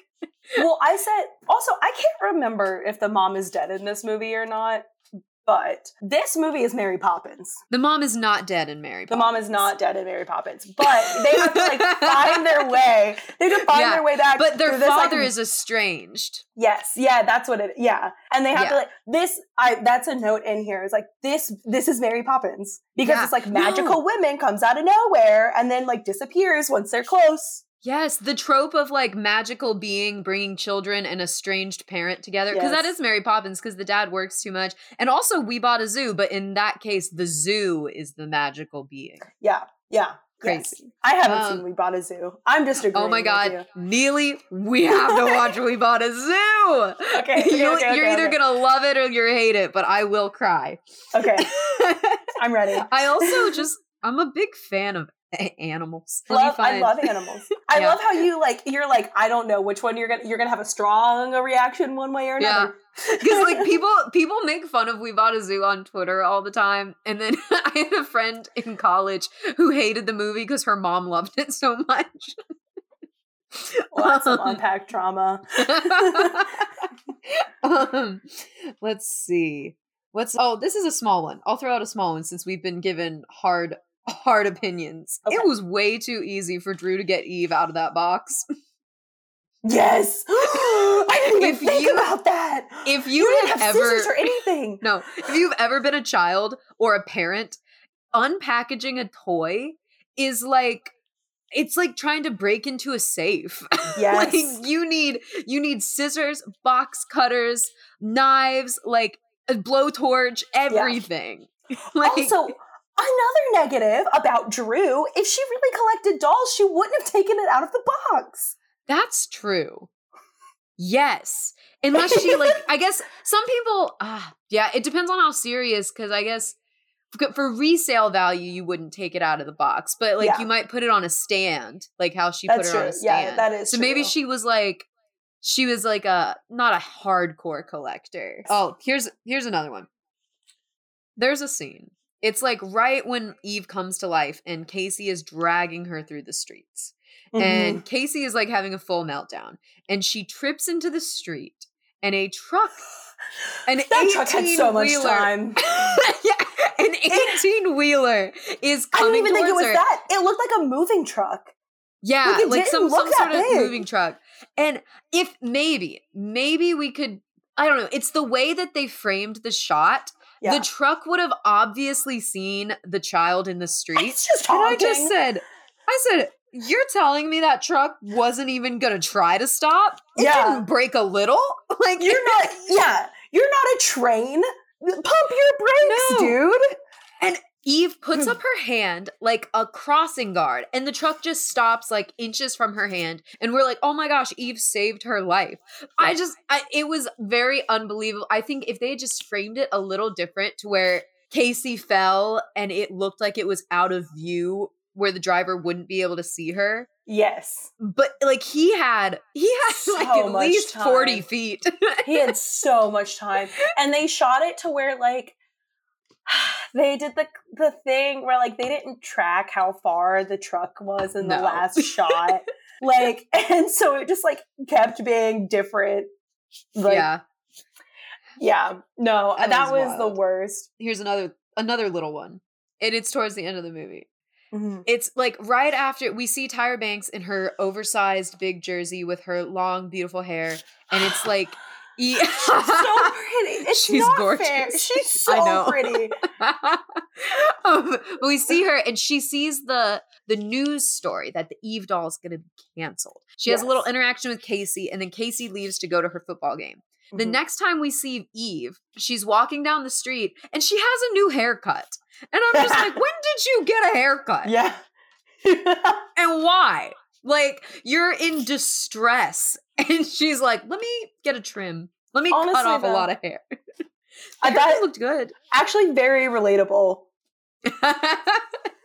well i said also i can't remember if the mom is dead in this movie or not but this movie is mary poppins The mom is not dead in Mary. the mom is Poppins. not dead in mary poppins but they have to like <laughs> find their way they have to find Yeah, their way back But their this, like, father is estranged. Yes, yeah, that's what it. Yeah, and they have to like this. I that's a note in here. It's like this. This is Mary Poppins because Yeah. it's like No. magical women comes out of nowhere and then like disappears once they're close. Yes, the trope of like magical being bringing children and estranged parent together. Because that Yes. is Mary Poppins, because the dad works too much. And also, we bought a zoo, but in that case, the zoo is the magical being. Yeah, yeah, yes. Crazy. I haven't Um, seen We Bought a Zoo. I'm just agreeing. Oh my god. Neely, we have to watch We <laughs> Bought a Zoo. Okay, <laughs> okay, you, okay, you're okay, either okay. gonna love it or you're hate it, but I will cry. Okay, <laughs> I'm ready. I also just I'm a big fan of <laughs> animals. Love, I love animals. <laughs> I Yeah. love how you like. You're like, I don't know which one you're gonna. You're gonna have a strong reaction one way or another. <laughs> because like people people make fun of we bought a zoo on twitter all the time and then i had a friend in college who hated the movie because her mom loved it so much Well, of Um, unpacked trauma. um, let's see what's oh this is a small one i'll throw out a small one since we've been given hard hard opinions Okay. it was way too easy for drew to get eve out of that box Yes. <gasps> I didn't even If think you- about that. if You, you, didn't have ever scissors or anything. <laughs> No, if you've ever been a child or a parent, unpackaging a toy is like it's like trying to break into a safe. <laughs> Yes. like you need you need scissors, box cutters, knives, like a blowtorch, everything. <laughs> like also, another negative about Drew, if she really collected dolls, she wouldn't have taken it out of the box. that's true. Yes. Unless she like I guess some people ah yeah, it depends on how serious cuz I guess for resale value you wouldn't take it out of the box, but like Yeah. you might put it on a stand, like how she That's put it on a stand. Yeah, that is So maybe she was like she was like a not a hardcore collector. Oh, here's here's another one. There's a scene. It's like right when Eve comes to life and Casey is dragging her through the streets. Mhm. And Casey is like having a full meltdown. And she trips into the street and a truck <sighs> an that truck had so much 18-wheeler time. <laughs> yeah, an 18 wheeler is coming. I didn't even think it was her. that. It looked like a moving truck. Yeah, Like, like some some sort that of moving truck. And if maybe, maybe we could I don't know, it's the way that they framed the shot. Yeah. The truck would have obviously seen the child in the street. it's just And I just said, I said, you're telling me that truck wasn't even gonna try to stop? It Yeah. didn't brake a little? <laughs> Like You're not, <laughs> yeah, you're not a train. Pump your brakes, No. dude. Eve puts hmm. up her hand like a crossing guard, and the truck just stops like inches from her hand. And we're like, oh my gosh, Eve saved her life. I just, I, it was very unbelievable. I think if they had just framed it a little different to where Casey fell and it looked like it was out of view where the driver wouldn't be able to see her. Yes. But like he had, he had like at least 40 feet. He had <laughs> so much time. And they shot it to where like <sighs> they did the the thing where like they didn't track how far the truck was in the last <laughs> shot. Like <laughs> and so it just like kept being different. Like yeah. Yeah. No, That that, was was, the worst. Here's another another little one. And it's towards the end of the movie. Mhm. It's like right after we see Tyra Banks in her oversized big jersey with her long, beautiful hair, and it's like, <laughs> e- <laughs> so pretty. It's She's not gorgeous. fair. She's I so know. pretty. <laughs> um, but we see her, and she sees the the news story that the Eve doll is going to be canceled. She has a little interaction with Casey, and then Casey leaves to go to her football game. The Mhm. next time we see Eve, she's walking down the street, and she has a new haircut. And I'm just like, when did you get a haircut? Yeah. and why? Like you're in distress, and she's like, "Let me get a trim. Let me cut Honestly, off a lot of hair." <laughs> I got- haircut looked good. actually very relatable. <laughs>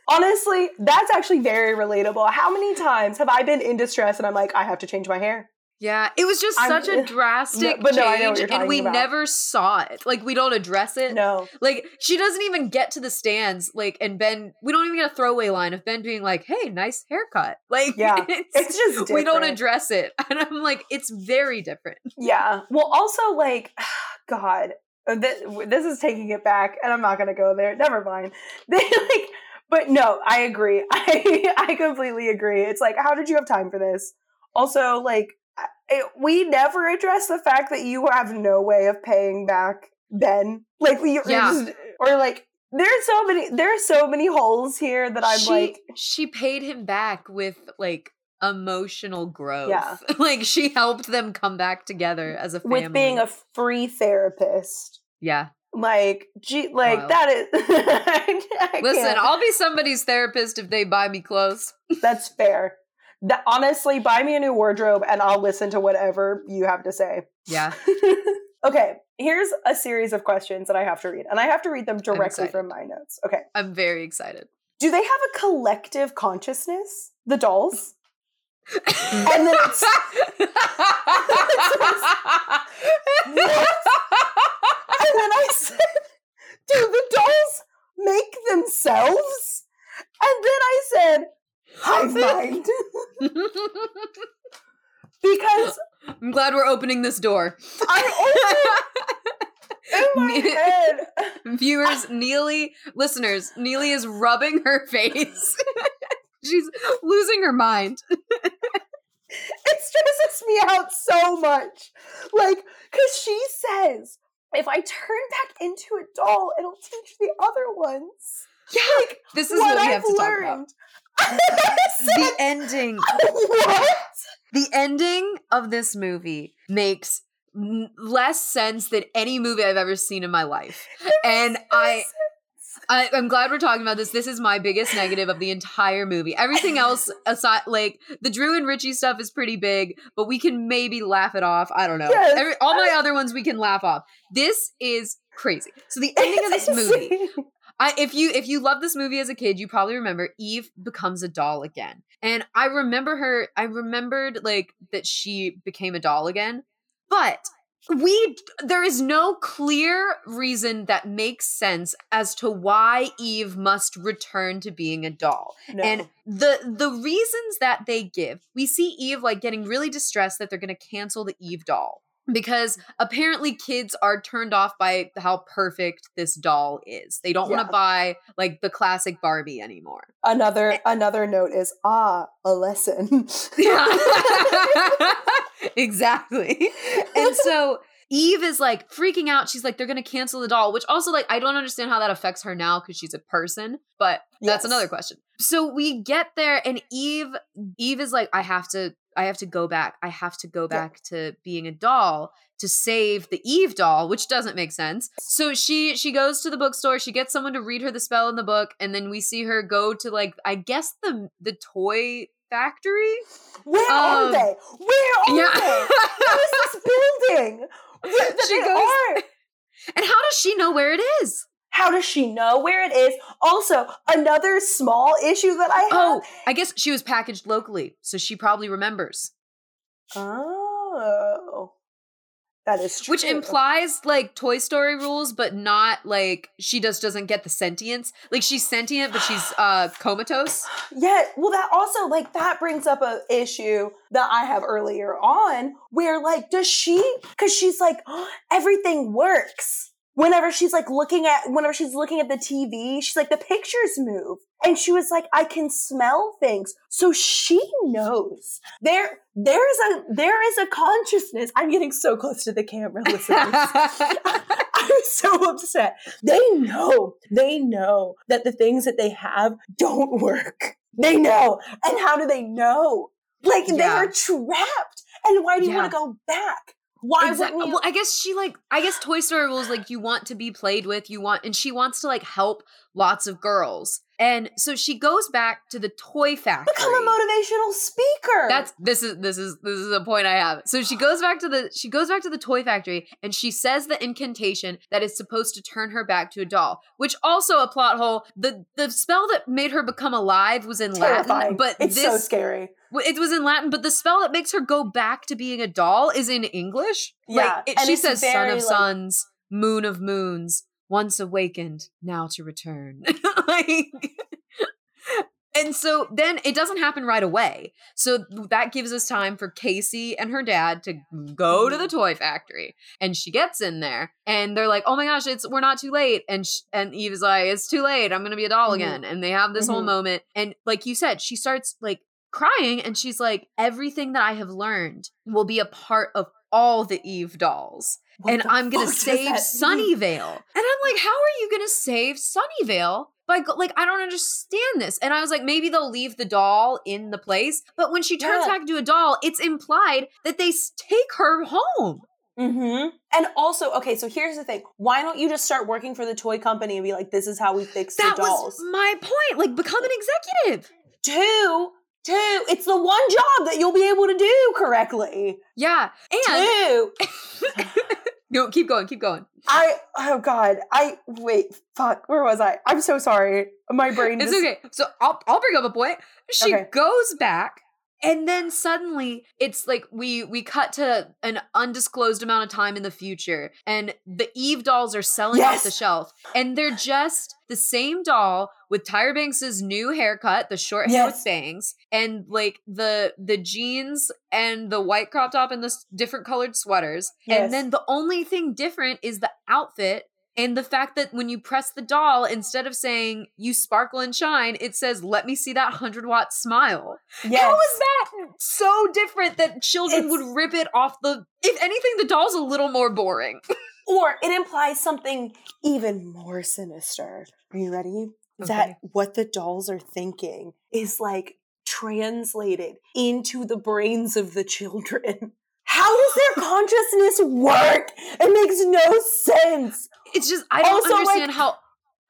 Honestly, that's actually very relatable. How many times have I been in distress and I'm like, I have to change my hair? Yeah, it was just I'm- such a <laughs> drastic no, I know what change, you're and we about. never saw it. Like we don't address it. No. Like she doesn't even get to the stands. Like and Ben, we don't even get a throwaway line of Ben being like, "Hey, nice haircut." <laughs> Like Yeah, <laughs> it's, It's just we don't address it, and I'm like, it's very different. Yeah. Well, also, like, <sighs> God, uh, this, this is taking it back, and I'm not going to go there. Never mind. They like, but no, I agree. I I completely agree. It's like, how did you have time for this? Also, like, it, we never address the fact that you have no way of paying back Ben. Like, we Yeah. just- or like. There's so many. There are so many holes here that I'm she, like, she paid him back with like emotional growth. Yeah. <laughs> like she helped them come back together as a family. with being a free therapist. yeah. Like, gee, like Wild. that is. <laughs> I Listen, can't. I'll be somebody's therapist if they buy me clothes. That's fair. That, honestly, buy me a new wardrobe and I'll listen to whatever you have to say. Yeah. <laughs> okay, here's a series of questions that I have to read, and I have to read them directly from my notes. Okay. I'm very excited. Do they have a collective consciousness, the dolls? <laughs> And then it's-? <laughs> And then I said, Do the dolls make themselves? And then I said, Hive mind. <laughs> because I'm glad we're opening this door. I also, in my Ne- head, <laughs> Viewers, Neely, listeners, Neely is rubbing her <laughs> face. She's losing her mind. it stresses me out so much. Like, because she says, if I turn back into a doll, it'll teach the other ones. Yeah. Like, This is what what we I've have to talk about. learned. The <laughs> ending. what? The ending of this movie makes n- less sense than any movie I've ever seen in my life. <laughs> And I, I I'm glad we're talking about this. This is my biggest negative of the entire movie. Everything else <laughs> aside like the Drew and Richie stuff is pretty big, but we can maybe laugh it off. I don't know. Yes. Every, all my other ones we can laugh off. This is crazy. So the ending of this movie I if you if you love this movie as a kid, you probably remember Eve becomes a doll again. And I remember her I remembered like that she became a doll again. But we there is no clear reason that makes sense as to why Eve must return to being a doll. No. And the the reasons that they give, we see Eve like getting really distressed that they're going to cancel the Eve doll because apparently kids are turned off by how perfect this doll is. They don't want to buy like the classic Barbie anymore. another another note is ah a lesson. yeah. <laughs> <laughs> exactly. <laughs> And so Eve is like freaking out. She's like, they're going to cancel the doll, which also, like, I don't understand how that affects her now because she's a person, but that's Yes. another question. So we get there and Eve, Eve is like, I have to, I have to go back. I have to go Yeah. back to being a doll to save the Eve doll, which doesn't make sense. So she she goes to the bookstore, she gets someone to read her the spell in the book, and then we see her go to like I guess the the toy factory. Where are Um, they? Where are yeah. they? Where is this <laughs> building? <laughs> She goes- are? <laughs> And how does she know where it is? How does she know where it is? Also, another small issue that I have. Oh, I guess she was packaged locally, so she probably remembers. Oh. That is true. Which implies like Toy Story rules, but not like she just doesn't get the sentience. Like she's sentient, but she's uh comatose. Yeah, well, that also like that brings up a issue that I have earlier on, where like, does she? Because she's like, oh, <gasps> everything works. Whenever she's like looking at, whenever she's looking at the TV, she's like, the pictures move, and she was like, I can smell things, so she knows there. There is a there is a consciousness. I'm getting so close to the camera, listeners. <laughs> <laughs> I'm so upset. They know, they know that the things that they have don't work. They know. And how do they know? Like they are trapped. And why do you Yeah. want to go back? Why Exact- wouldn't you? Well, I guess she like I guess Toy Story rules like you want to be played with, you want and she wants to like help lots of girls. And so she goes back to the toy factory. Become a motivational speaker. That's this is this is this is a point I have. So she goes back to the she goes back to the toy factory and she says the incantation that is supposed to turn her back to a doll, which also a plot hole. The the spell that made her become alive was in Latin, but it's this so scary. it was in Latin, but the spell that makes her go back to being a doll is in English. Yeah, like, it, and she says, "Son of like- suns, moon of moons, once awakened, now to return." <laughs> like, and so then it doesn't happen right away. So that gives us time for Casey and her dad to go to the Mm-hmm. toy factory, and she gets in there, and they're like, "Oh my gosh, it's we're not too late," and sh- and Eve is like, "It's too late. I'm gonna be a doll Mhm. again," and they have this whole Mhm. moment, and like you said, she starts like crying and she's like everything that i have learned will be a part of all the eve dolls What and i'm gonna save that mean? sunnyvale and i'm like how are you gonna save sunnyvale by go- like i don't understand this and i was like maybe they'll leave the doll in the place but when she turns Yeah. back into a doll it's implied that they take her home Mm-hmm. And also, okay, so here's the thing. Why don't you just start working for the toy company and be like, this is how we fix that the dolls? was my point like become an executive Two, two, it's the one job that you'll be able to do correctly. yeah and Two, <laughs> no keep going keep going I, oh God, I, wait, fuck, where was I? I'm so sorry. My brain It's just, okay. So I'll I'll bring up a point. She Okay. goes back and then suddenly it's like we we cut to an undisclosed amount of time in the future and the Eve dolls are selling off the shelf and they're just the same doll with Tyra Banks's new haircut, the short hair with Yes. bangs and like the the jeans and the white crop top and the s- different colored sweaters. Yes. And then the only thing different is the outfit and the fact that when you press the doll, instead of saying you sparkle and shine, it says, let me see that 100 watt smile. yes. How is that so different that children It's- would rip it off the. If anything, the doll's a little more boring. <laughs> Or it implies something even more sinister. Are you ready? Okay. That what the dolls are thinking is like translated into the brains of the children. <laughs> How does their <laughs> consciousness work? It makes no sense. It's just, I don't Also, like- understand how.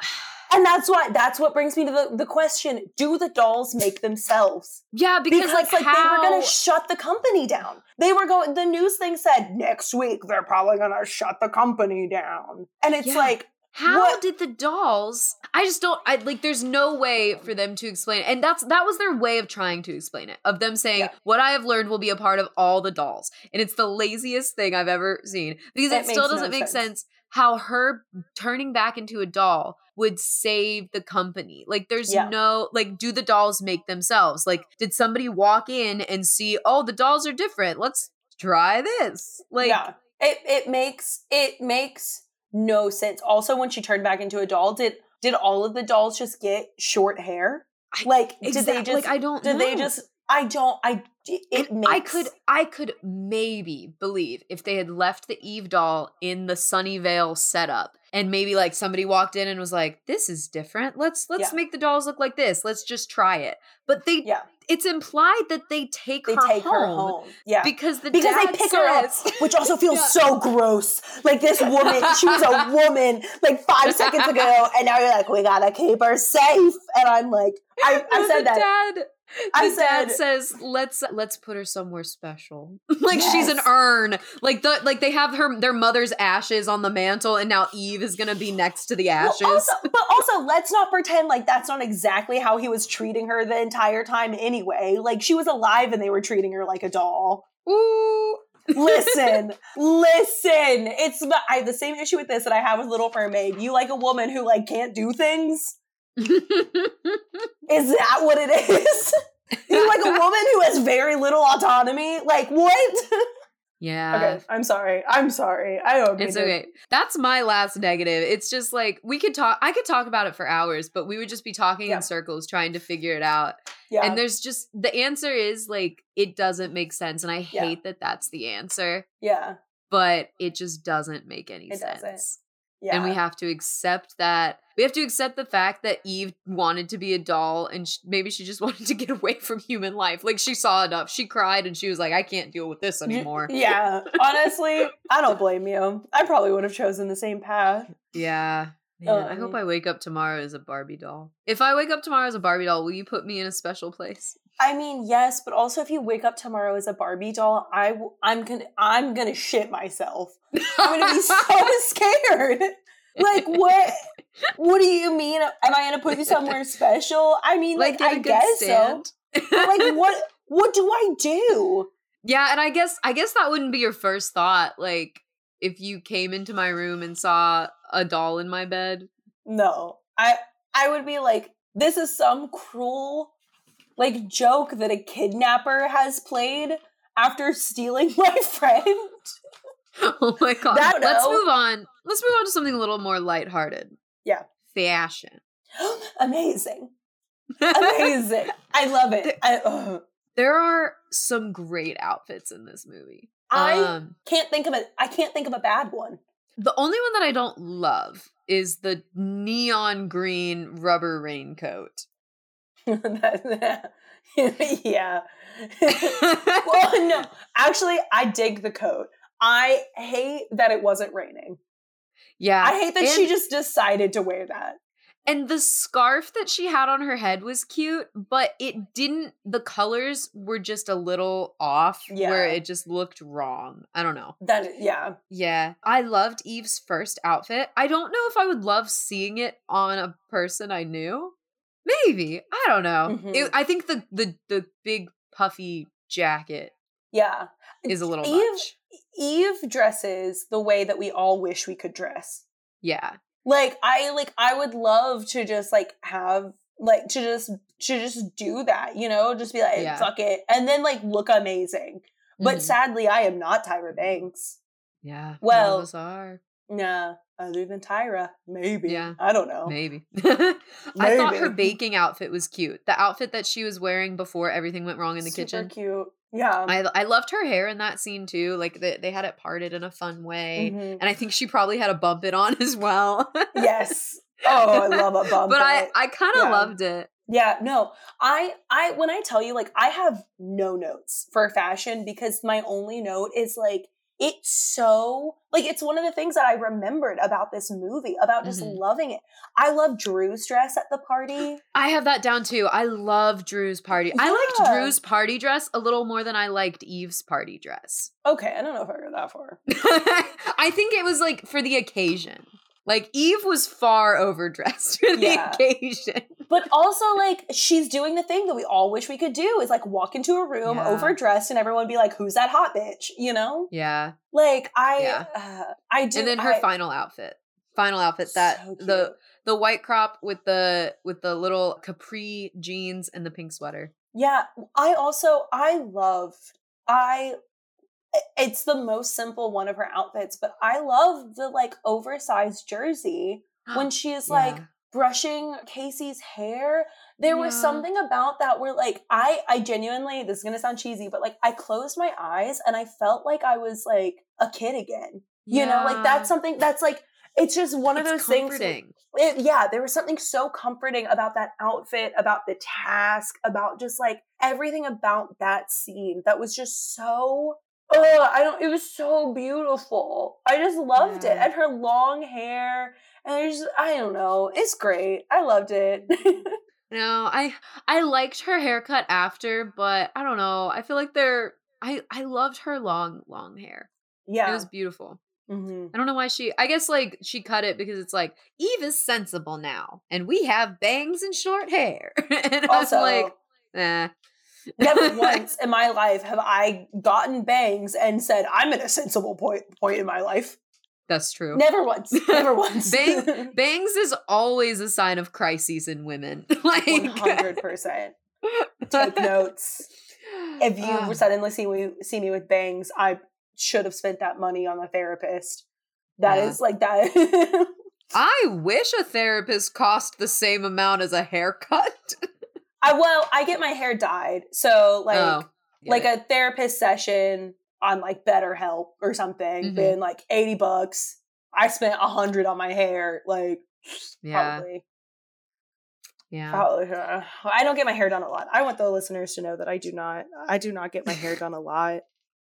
<sighs> And that's why that's what brings me to the, the question, do the dolls make themselves? Yeah, because, Because, like, like how, they were gonna shut the company down. They were going the news thing said next week they're probably gonna shut the company down. And it's Yeah. like How What- did the dolls? I just don't. I like. There's no way for them to explain it, and that's that was their way of trying to explain it. Of them saying, Yeah. "What I have learned will be a part of all the dolls," and it's the laziest thing I've ever seen because It it, still doesn't make sense. sense how her turning back into a doll would save the company. Like, there's Yeah. no like. Do the dolls make themselves? Like, did somebody walk in and see? Oh, the dolls are different. Let's try this. Like, yeah. It it makes it makes no sense. Also, when she turned back into a doll, did did all of the dolls just get short hair? Like did they just like I don't. did they just I don't I it makes I could I could maybe believe if they had left the Eve doll in the Sunnyvale setup and maybe like somebody walked in and was like, This is different. Let's let's Yeah. make the dolls look like this. Let's just try it. But they Yeah. It's implied that they take they her take home her home. Yeah. because the because dad they pick her up, <laughs> which also feels Yeah. so gross. Like this woman, she was a <laughs> woman like five seconds ago, and now you're like, we gotta keep her safe. And I'm like, I, I said that. Dad, I the dad says, "Let's let's put her somewhere special, <laughs> like she's an urn. Like the like they have her their mother's ashes on the mantle, and now Eve is gonna be next to the Well, ashes. also, <laughs> but also, let's not pretend like that's not exactly how he was treating her the entire time anyway. Like she was alive and they were treating her like a doll. Ooh, listen, <laughs> listen. It's I have the same issue with this that I have with Little Mermaid. You like a woman who like can't do things. <laughs> Is that what it is? <laughs> you like a woman who has very little autonomy? Like what? <laughs> Yeah. Okay, I'm sorry. I'm sorry. I don't. It's okay. That's my last negative. It's just like we could talk. I could talk about it for hours, but we would just be talking Yeah. in circles trying to figure it out. Yeah. And there's just the answer is like it doesn't make sense, and I Yeah. hate that that's the answer. yeah. But it just doesn't make any It sense. Yeah. And we have to accept that. We have to accept the fact that Eve wanted to be a doll and sh- maybe she just <laughs> wanted to get away from human life. Like she saw enough. She cried and she was like, I can't deal with this anymore. Yeah. Honestly, <laughs> I don't blame you. I probably would have chosen the same path. Yeah. Oh, Man, I hope I wake up tomorrow as a Barbie doll. If I wake up tomorrow as a Barbie doll, will you put me in a special place? I mean, yes, but also if you wake up tomorrow as a Barbie doll, I w- I'm gonna I'm gonna shit myself. I'm gonna be <laughs> so scared. Like what? What do you mean? Am I gonna put you somewhere special? I mean, like, get I guess stand. so. But like, <laughs> what? What do I do? Yeah, and I guess I guess that wouldn't be your first thought. Like if you came into my room and saw a doll in my bed. No, I I would be like, this is some cruel, like joke that a kidnapper has played after <laughs> stealing my friend. Oh my god. That- Let's move on. Let's move on to something a little more lighthearted. Yeah. Fashion. <gasps> Amazing, <laughs> amazing. I love it. I, there are some great outfits in this movie. I um can't think of a I can't think of a bad one. the only one that I don't love is the neon green rubber raincoat. <laughs> <laughs> Yeah. <laughs> well, no, actually, I dig the coat. I hate that it wasn't raining. yeah. I hate that she just decided to wear that. And the scarf that she had on her head was cute, but it didn't the colors were just a little off where it just looked wrong. I don't know. That yeah, Yeah. I loved Eve's first outfit. I don't know if I would love seeing it on a person I knew. Maybe. I don't know. Mhm. It- I think the the the big puffy jacket yeah. is a little Eve- much. Eve dresses the way that we all wish we could dress. Yeah. Like I like I would love to just like have like to just to just do that, you know, just be like Yeah. fuck it, and then like look amazing. But Mhm. sadly, I am not Tyra Banks. yeah. none well, of us are. Nah, other than Tyra, maybe. Yeah. I don't know. Maybe. <laughs> I thought her baking outfit was cute. The outfit that she was wearing before everything went wrong in the kitchen. Super kitchen. cute. Yeah. I I loved her hair in that scene too. Like they, they had it parted in a fun way. Mhm. And I think she probably had a bump it on <laughs> as well. Yes. Oh, I love a <laughs> bump. but I. I kind of Yeah. loved it. Yeah, no. I I when I tell you like I have no notes for fashion because my only note is like it's so like it's one of the things that I remembered about this movie about just Mhm. loving it. I love Drew's dress at the party. <gasps> I have that down too. I love Drew's party. I liked Drew's party dress a little more than I liked Eve's party dress. Okay, I don't know if I go that far. <laughs> I think it was like for the occasion. Like Eve was far overdressed <laughs> for the Yeah. occasion. But also like she's doing the thing that we all wish we could do is like walk into a room Yeah. overdressed and everyone be like who's that hot bitch, you know? Yeah. Like I Yeah. uh, I do and then her I- final outfit. Final outfit that So the the white crop with the with the little capri jeans and the pink sweater. Yeah, I also I love I it's the most simple one of her outfits, but I love the like oversized jersey when <gasps> she's like Yeah. brushing Casey's hair. There was something about that where like I I genuinely this is going to sound cheesy, but like I closed my eyes and I felt like I was like a kid again. You know, like that's something that's like it's just one of It's those things it, yeah, there was something so comforting about that outfit, about the task, about just like everything about that scene that was just so. Oh, I don't. It was so beautiful. I just loved it, and her long hair, and I just, I don't know. It's great. I loved it. <laughs> No, I I liked her haircut after, but I don't know. I feel like they're I I loved her long long hair. Yeah, it was beautiful. hmm I don't know why she I guess like she cut it because it's like Eve is sensible now and we have bangs and short hair. <laughs> and I was like, eh. Never <laughs> once in my life have I gotten bangs and said, I'm at a sensible point point in my life. That's true. Never once. Never <laughs> once. Bang, <laughs> bangs is always a sign of crises in women. like 100%. Take notes. If you Ah. suddenly see me, see me with bangs, I should have spent that money on a therapist. That is Yeah. like that. I wish a therapist cost the same amount as a haircut. I well, I get my hair dyed. So like oh, like a therapist session on like BetterHelp or something, Mhm. been like 80 bucks. I spent a hundred on my hair, like yeah, probably. yeah. Probably. uh, I don't get my hair done a lot. I want the listeners to know that I do not. I do not get my hair done a lot.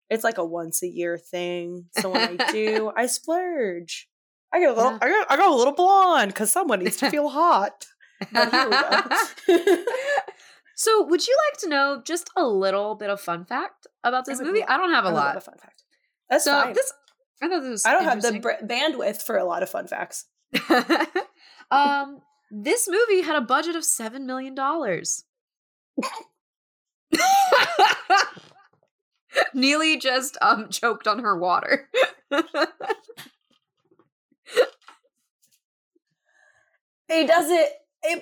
It's like a once a year thing. So when I do, <laughs> I splurge. I get a little. Yeah. I got. I got a little blonde because someone needs to <laughs> feel hot. But here we go. <laughs> so, would you like to know just a little bit of fun fact about this movie? love- I don't have a I lot. a fun fact. That's so fine. this, I thought this was. I don't have the br- bandwidth for a lot of fun facts. <laughs> um, this movie had a budget of seven million dollars. <laughs> Neely just um choked on her water. he doesn't. It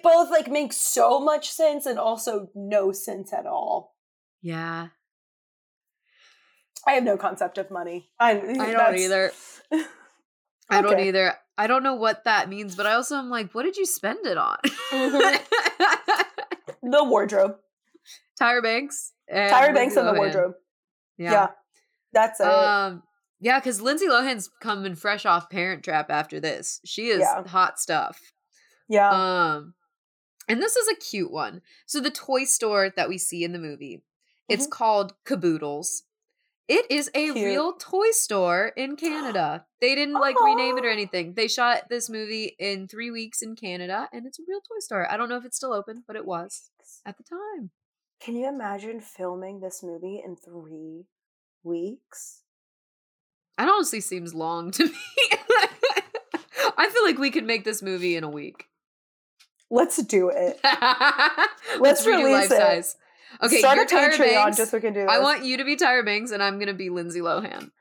both like makes so much sense and also no sense at all. yeah, I have no concept of money. I, I don't either. <laughs> I don't either. I don't know what that means, but I also am like, what did you spend it on? Mhm. <laughs> The wardrobe, Tyra Banks. And Tyra Banks, and the wardrobe. Yeah. Yeah, that's it. Um. Yeah, because Lindsay Lohan's coming fresh off Parent Trap after this. She is Yeah. hot stuff. Yeah, Um, and this is a cute one. So the toy store that we see in the movie, it's Mhm. called Caboodles. It is a Cute. real toy store in Canada. <gasps> They didn't like rename it or anything. They shot this movie in three weeks in Canada, and it's a real toy store. I don't know if it's still open, but it was at the time. Can you imagine filming this movie in three weeks? That honestly seems long to me. <laughs> I feel like we could make this movie in a week. Let's do it. <laughs> Let's, redo release life it. size. Okay, Start you're a Tyra Patreon Banks. just so we can do this. I want you to be Tyra Banks, and I'm gonna be Lindsay Lohan.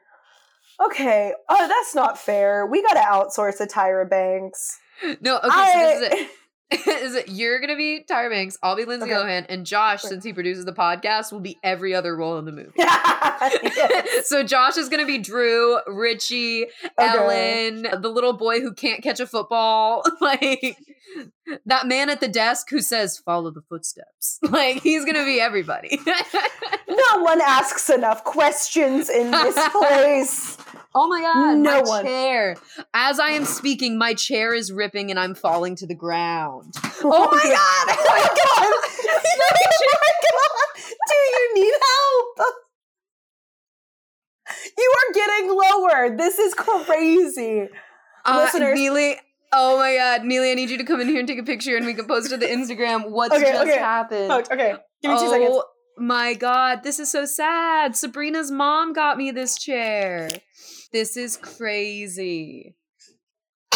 Okay, oh, that's not fair. We got to outsource a Tyra Banks. No, okay, so this is it. <laughs> <laughs> is it you're gonna be Tyra Banks, I'll be Lindsay Okay. Lohan, and Josh, Okay. since he produces the podcast, will be every other role in the movie. Yes. <laughs> <laughs> so Josh is gonna be Drew, Richie, Okay. Ellen, the little boy who can't catch a football, like that man at the desk who says, "Follow the footsteps." Like he's gonna be everybody. No one asks enough questions in this place. Oh my god, No my one. chair! As I am speaking, my chair is ripping and I'm falling to the ground. <laughs> Oh my god! Oh my god! <laughs> oh my god! Do you need help? You are getting lower. This is crazy. Uh, Listeners- Neely. Oh my god, Neely, I need you to come in here and take a picture and we can post it to the Instagram. What's Okay, just okay. happened? Oh, okay, give me two oh seconds. Oh my god, this is so sad. Sabrina's mom got me this chair. This is crazy. <laughs>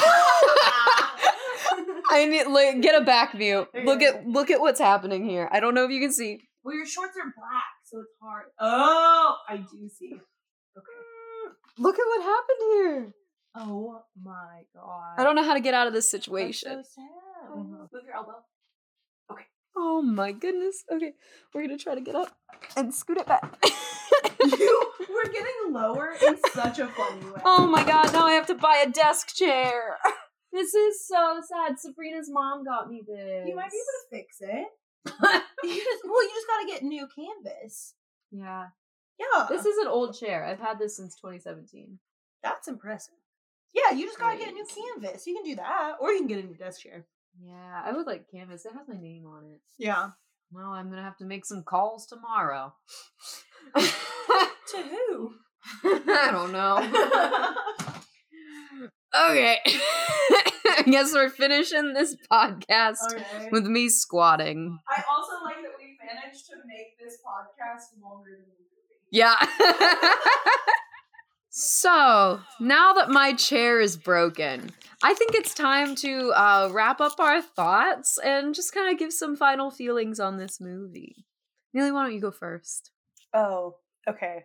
I need like get a back view. Look at look at what's happening here. I don't know if you can see. Well, your shorts are black, so it's hard. Oh, I do see. Okay. Look at what happened here. Oh my god. I don't know how to get out of this situation. so sad. Uh-huh. Mm-hmm. Move your elbow. Okay. Oh my goodness. Okay, we're gonna try to get up and scoot it back. <laughs> <laughs> you we're getting lower in such a funny way. oh my god, now I have to buy a desk chair. <laughs> This is so sad. Sabrina's mom got me this. You might be able to fix it. <laughs> you just well, you just gotta get new canvas. Yeah. Yeah, This is an old chair. I've had this since 2017. that's impressive. Yeah, you just gotta get a new canvas. You can do that, or you can get a new desk chair. Yeah, I would like canvas. It has my name on it. Yeah. Well, I'm gonna have to make some calls tomorrow. To who? <laughs> I don't know. <laughs> Okay. <laughs> I guess we're finishing this podcast with me squatting. I also like that we managed to make this podcast longer than the movie. Yeah. so now that my chair is broken, I think it's time to uh, wrap up our thoughts and just kind of give some final feelings on this movie. Neely, why don't you go first? Oh, okay.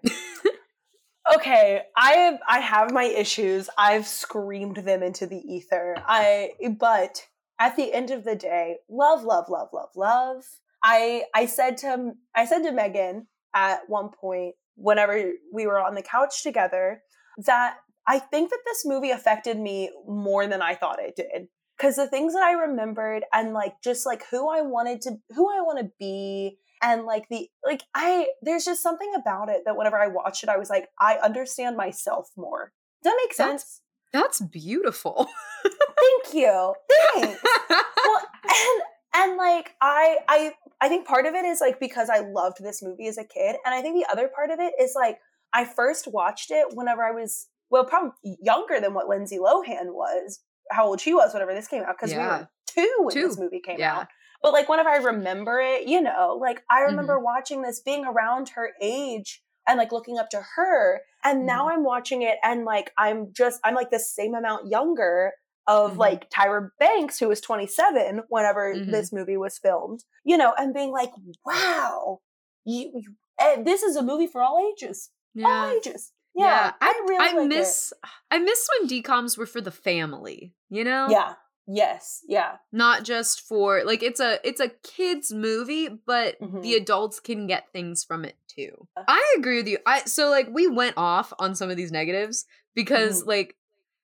okay, I have I have my issues. I've screamed them into the ether. I but at the end of the day, love, love, love, love, love. I I said to I said to Megan at one point whenever we were on the couch together that I think that this movie affected me more than I thought it did. Cause the things that I remembered and like just like who I wanted to who I want to be and like the like I there's just something about it that whenever I watched it, I was like, I understand myself more. Does that make sense? That's, that's beautiful. <laughs> Thank you. Thanks. well, <laughs> and and like I I I think part of it is like because I loved this movie as a kid, and I think the other part of it is like I first watched it whenever I was well, probably younger than what Lindsay Lohan was, how old she was whenever this came out, because Yeah. we were two when Two. this movie came Yeah. out. But like whenever I remember it, you know, like I remember Mm-hmm. watching this being around her age and like looking up to her. And now Mm-hmm. I'm watching it and like I'm just I'm like the same amount younger of Mhm. like Tyra Banks, who was 27 whenever Mhm. this movie was filmed, you know, and being like, wow, you, you eh, this is a movie for all ages. All ages. Yeah. I, really I like it. miss I miss when DCOMs were for the family, you know? Yeah. Yes. Yeah. Not just for like it's a it's a kids movie, but the Mhm. adults can get things from it too. I agree with you. I so like we went off on some of these negatives because like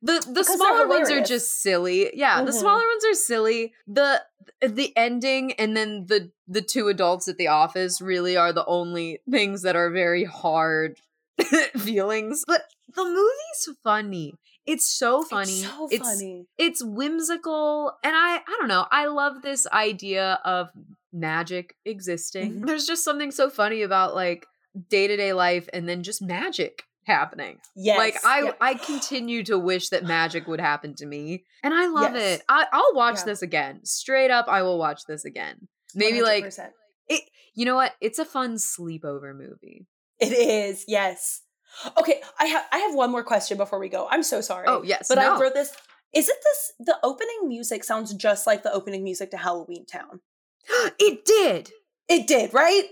the the Mm-hmm. Because smaller ones are just silly. Yeah, the Mhm. smaller ones are silly. The the ending and then the the two adults at the office really are the only things that are very hard <laughs> feelings. But the movie's funny. It's so funny. It's so It's funny. it's whimsical and i i don't know i love this idea of magic existing Mhm. there's just something so funny about like day-to-day life and then just magic happening Yes. like i yeah. i continue to wish that magic would happen to me and i love Yes. it I, i'll watch Yeah. this again straight up i will watch this again maybe like 100%. it you know what it's a fun sleepover movie It is, yes. Okay, I have I have one more question before we go. I'm so sorry. oh yes but no. I wrote this. Is it this? The opening music sounds just like the opening music to Halloweentown. <gasps> it did It did, right?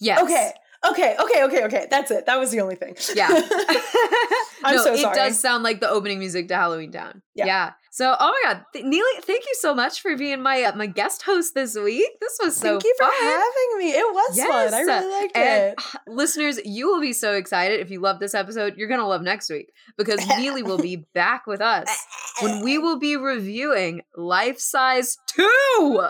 yes Okay, okay, okay, okay, okay. That's it. That was the only thing. Yeah. <laughs> I'm no, so it does sound like the opening music to Halloweentown. Yeah. Yeah. So, oh my God, Th- Neely, thank you so much for being my uh, my guest host this week. This was so Thank you for having me. It was fun. I really liked And it. listeners, you will be so excited if you love this episode. You're gonna love next week because Neely will be <laughs> back with us when we <laughs> will be reviewing Life Size Two.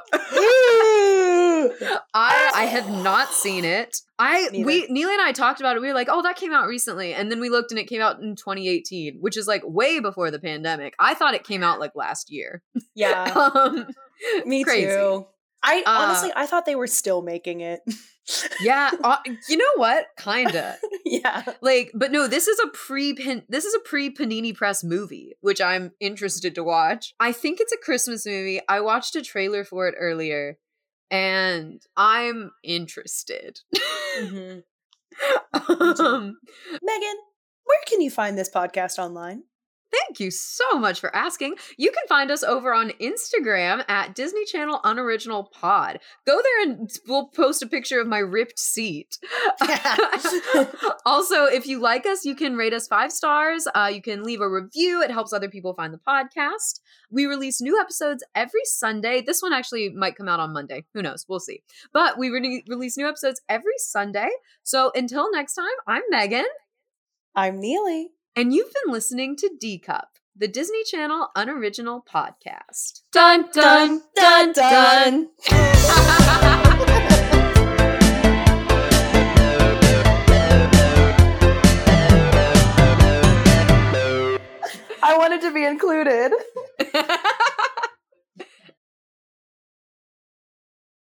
I <laughs> I have not seen it. I Neither. we Neely and I talked about it. We were like, oh, that came out recently, and then we looked and it came out in 2018, which is like way before the pandemic. I thought it came out like last year. yeah, <laughs> um, me crazy. too. I Uh, honestly, I thought they were still making it. <laughs> yeah, uh, you know what? Kinda yeah. like, but no, this is a pre this is a pre Panini Press movie, which I'm interested to watch. I think it's a Christmas movie. I watched a trailer for it earlier, and I'm interested. <laughs> Mhm. um, Megan, where can you find this podcast online? Thank you so much for asking. You can find us over on Instagram at Disney Channel Unoriginal Pod. Go there and we'll post a picture of my ripped seat. <laughs> <laughs> also, if you like us, you can rate us five stars. Uh, you can leave a review. It helps other people find the podcast. We release new episodes every Sunday. This one actually might come out on Monday. Who knows? We'll see. But we re- release new episodes every Sunday. So until next time, I'm Megan. I'm Neely. And you've been listening to D Cup, the Disney Channel unoriginal podcast. Dun dun dun dun. <laughs> I wanted to be included. dun.